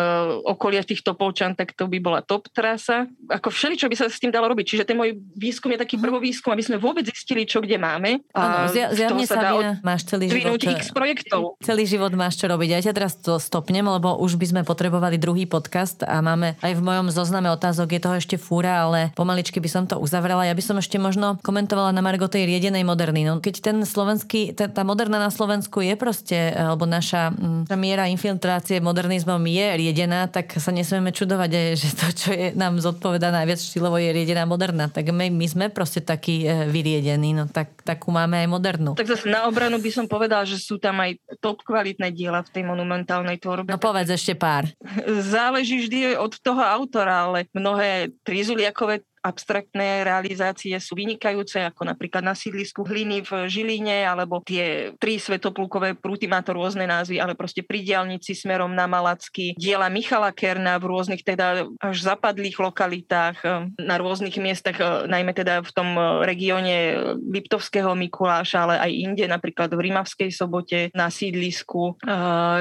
E: okolia týchto polčan, tak to by bola top trasa. Ako všeli, čo by sa s tým dalo robiť. Čiže ten môj výskum je taký prvovýskum, aby sme vôbec zistili, čo kde máme.
C: A ano, zjavne sa dá od... máš celý život.
E: x projektov.
C: Celý život máš čo robiť. Ja ťa teraz to stopnem, lebo už by sme potrebovali druhý podcast a máme aj v mojom zozname otázok je toho ešte fúra, ale pomaličky by som to uzavrela. Ja by som ešte možno komentovala na Margo tej riedenej moderny. No, keď ten slovenský, tá, tá moderná na Slovensku je proste, alebo naša, mm, miera infiltrácie modernizmom je riedená, tak sa nesmieme čudovať, že to, čo je nám zodpoveda najviac štýlovo, je riedená moderná. Tak my, my sme proste takí e, vyriedení, no tak, takú máme aj modernú.
E: Tak zase na obranu by som povedala, že sú tam aj top kvalitné diela v tej monumentálnej tvorbe.
C: No povedz ešte pár.
E: Záleží vždy od toho autora, ale mnohé trizuliakové abstraktné realizácie sú vynikajúce, ako napríklad na sídlisku hliny v Žiline, alebo tie tri svetoplúkové prúty, má to rôzne názvy, ale proste pri diálnici smerom na Malacky, diela Michala Kerna v rôznych teda až zapadlých lokalitách, eh, na rôznych miestach, eh, najmä teda v tom eh, regióne Liptovského Mikuláša, ale aj inde, napríklad v Rimavskej sobote na sídlisku.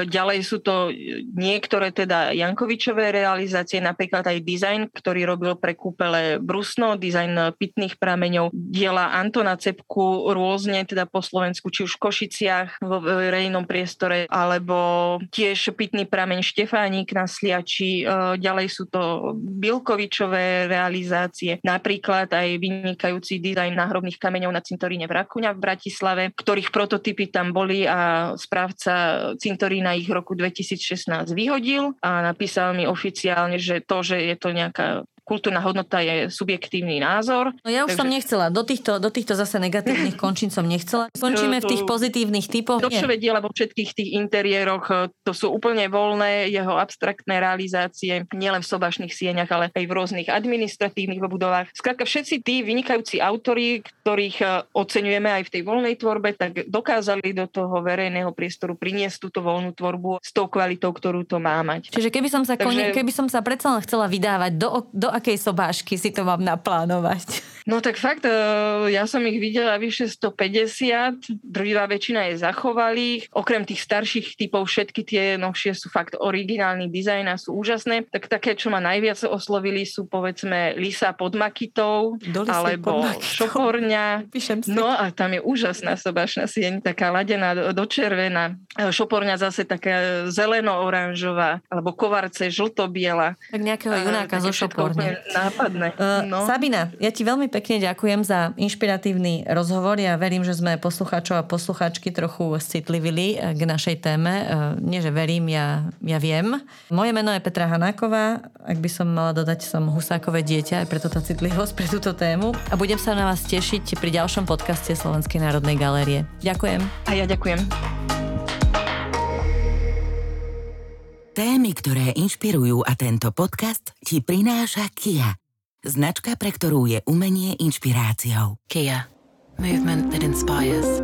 E: Ďalej sú to niektoré teda Jankovičové realizácie, napríklad aj dizajn, ktorý robil pre kúpele brusno, dizajn pitných prameňov, diela Antona Cepku rôzne teda po Slovensku, či už v Košiciach vo verejnom priestore, alebo tiež pitný prameň Štefánik na Sliači, e, ďalej sú to Bilkovičové realizácie, napríklad aj vynikajúci dizajn náhrobných kameňov na cintoríne v Rakuňa v Bratislave, ktorých prototypy tam boli a správca cintorína ich roku 2016 vyhodil a napísal mi oficiálne, že to, že je to nejaká kultúrna hodnota je subjektívny názor.
C: No ja už takže... som nechcela, do týchto, do týchto zase negatívnych končín som nechcela. Skončíme v tých pozitívnych typoch.
E: Dočové diela vo všetkých tých interiéroch, e, to sú úplne voľné, jeho abstraktné realizácie, nielen v sobašných sieňach, ale aj v rôznych administratívnych budovách. Skrátka všetci tí vynikajúci autory, ktorých e, oceňujeme aj v tej voľnej tvorbe, tak dokázali do toho verejného priestoru priniesť túto voľnú tvorbu s tou kvalitou, ktorú to má mať.
C: Čiže keby som sa, Takže... kone, keby som sa predsa len chcela vydávať, do, do akej sobášky si to mám naplánovať?
E: No tak fakt, e, ja som ich videla vyše 150, druhá väčšina je zachovalých. Okrem tých starších typov všetky tie novšie sú fakt originálny dizajn a sú úžasné. Tak také, čo ma najviac oslovili sú povedzme Lisa pod Makitou alebo pod Šoporňa. No a tam je úžasná sobašná sieň, taká ladená do, červená. E, šoporňa zase taká zeleno-oranžová alebo kovarce žlto-biela.
C: Tak nejakého junáka zo Šoporne.
E: Nápadné. Uh,
C: no. Sabina, ja ti veľmi pekne ďakujem za inšpiratívny rozhovor. Ja verím, že sme poslucháčov a poslucháčky trochu citlivili eh, k našej téme. Eh, nie, že verím, ja, ja viem. Moje meno je Petra Hanáková. Ak by som mala dodať, som husákové dieťa, aj preto tá citlivosť pre túto tému. A budem sa na vás tešiť pri ďalšom podcaste Slovenskej národnej galérie. Ďakujem.
E: A ja ďakujem.
D: Témy, ktoré inšpirujú a tento podcast ti prináša Kia. Značka, pre ktorú je umenie inšpiráciou.
A: Kia. Movement that inspires.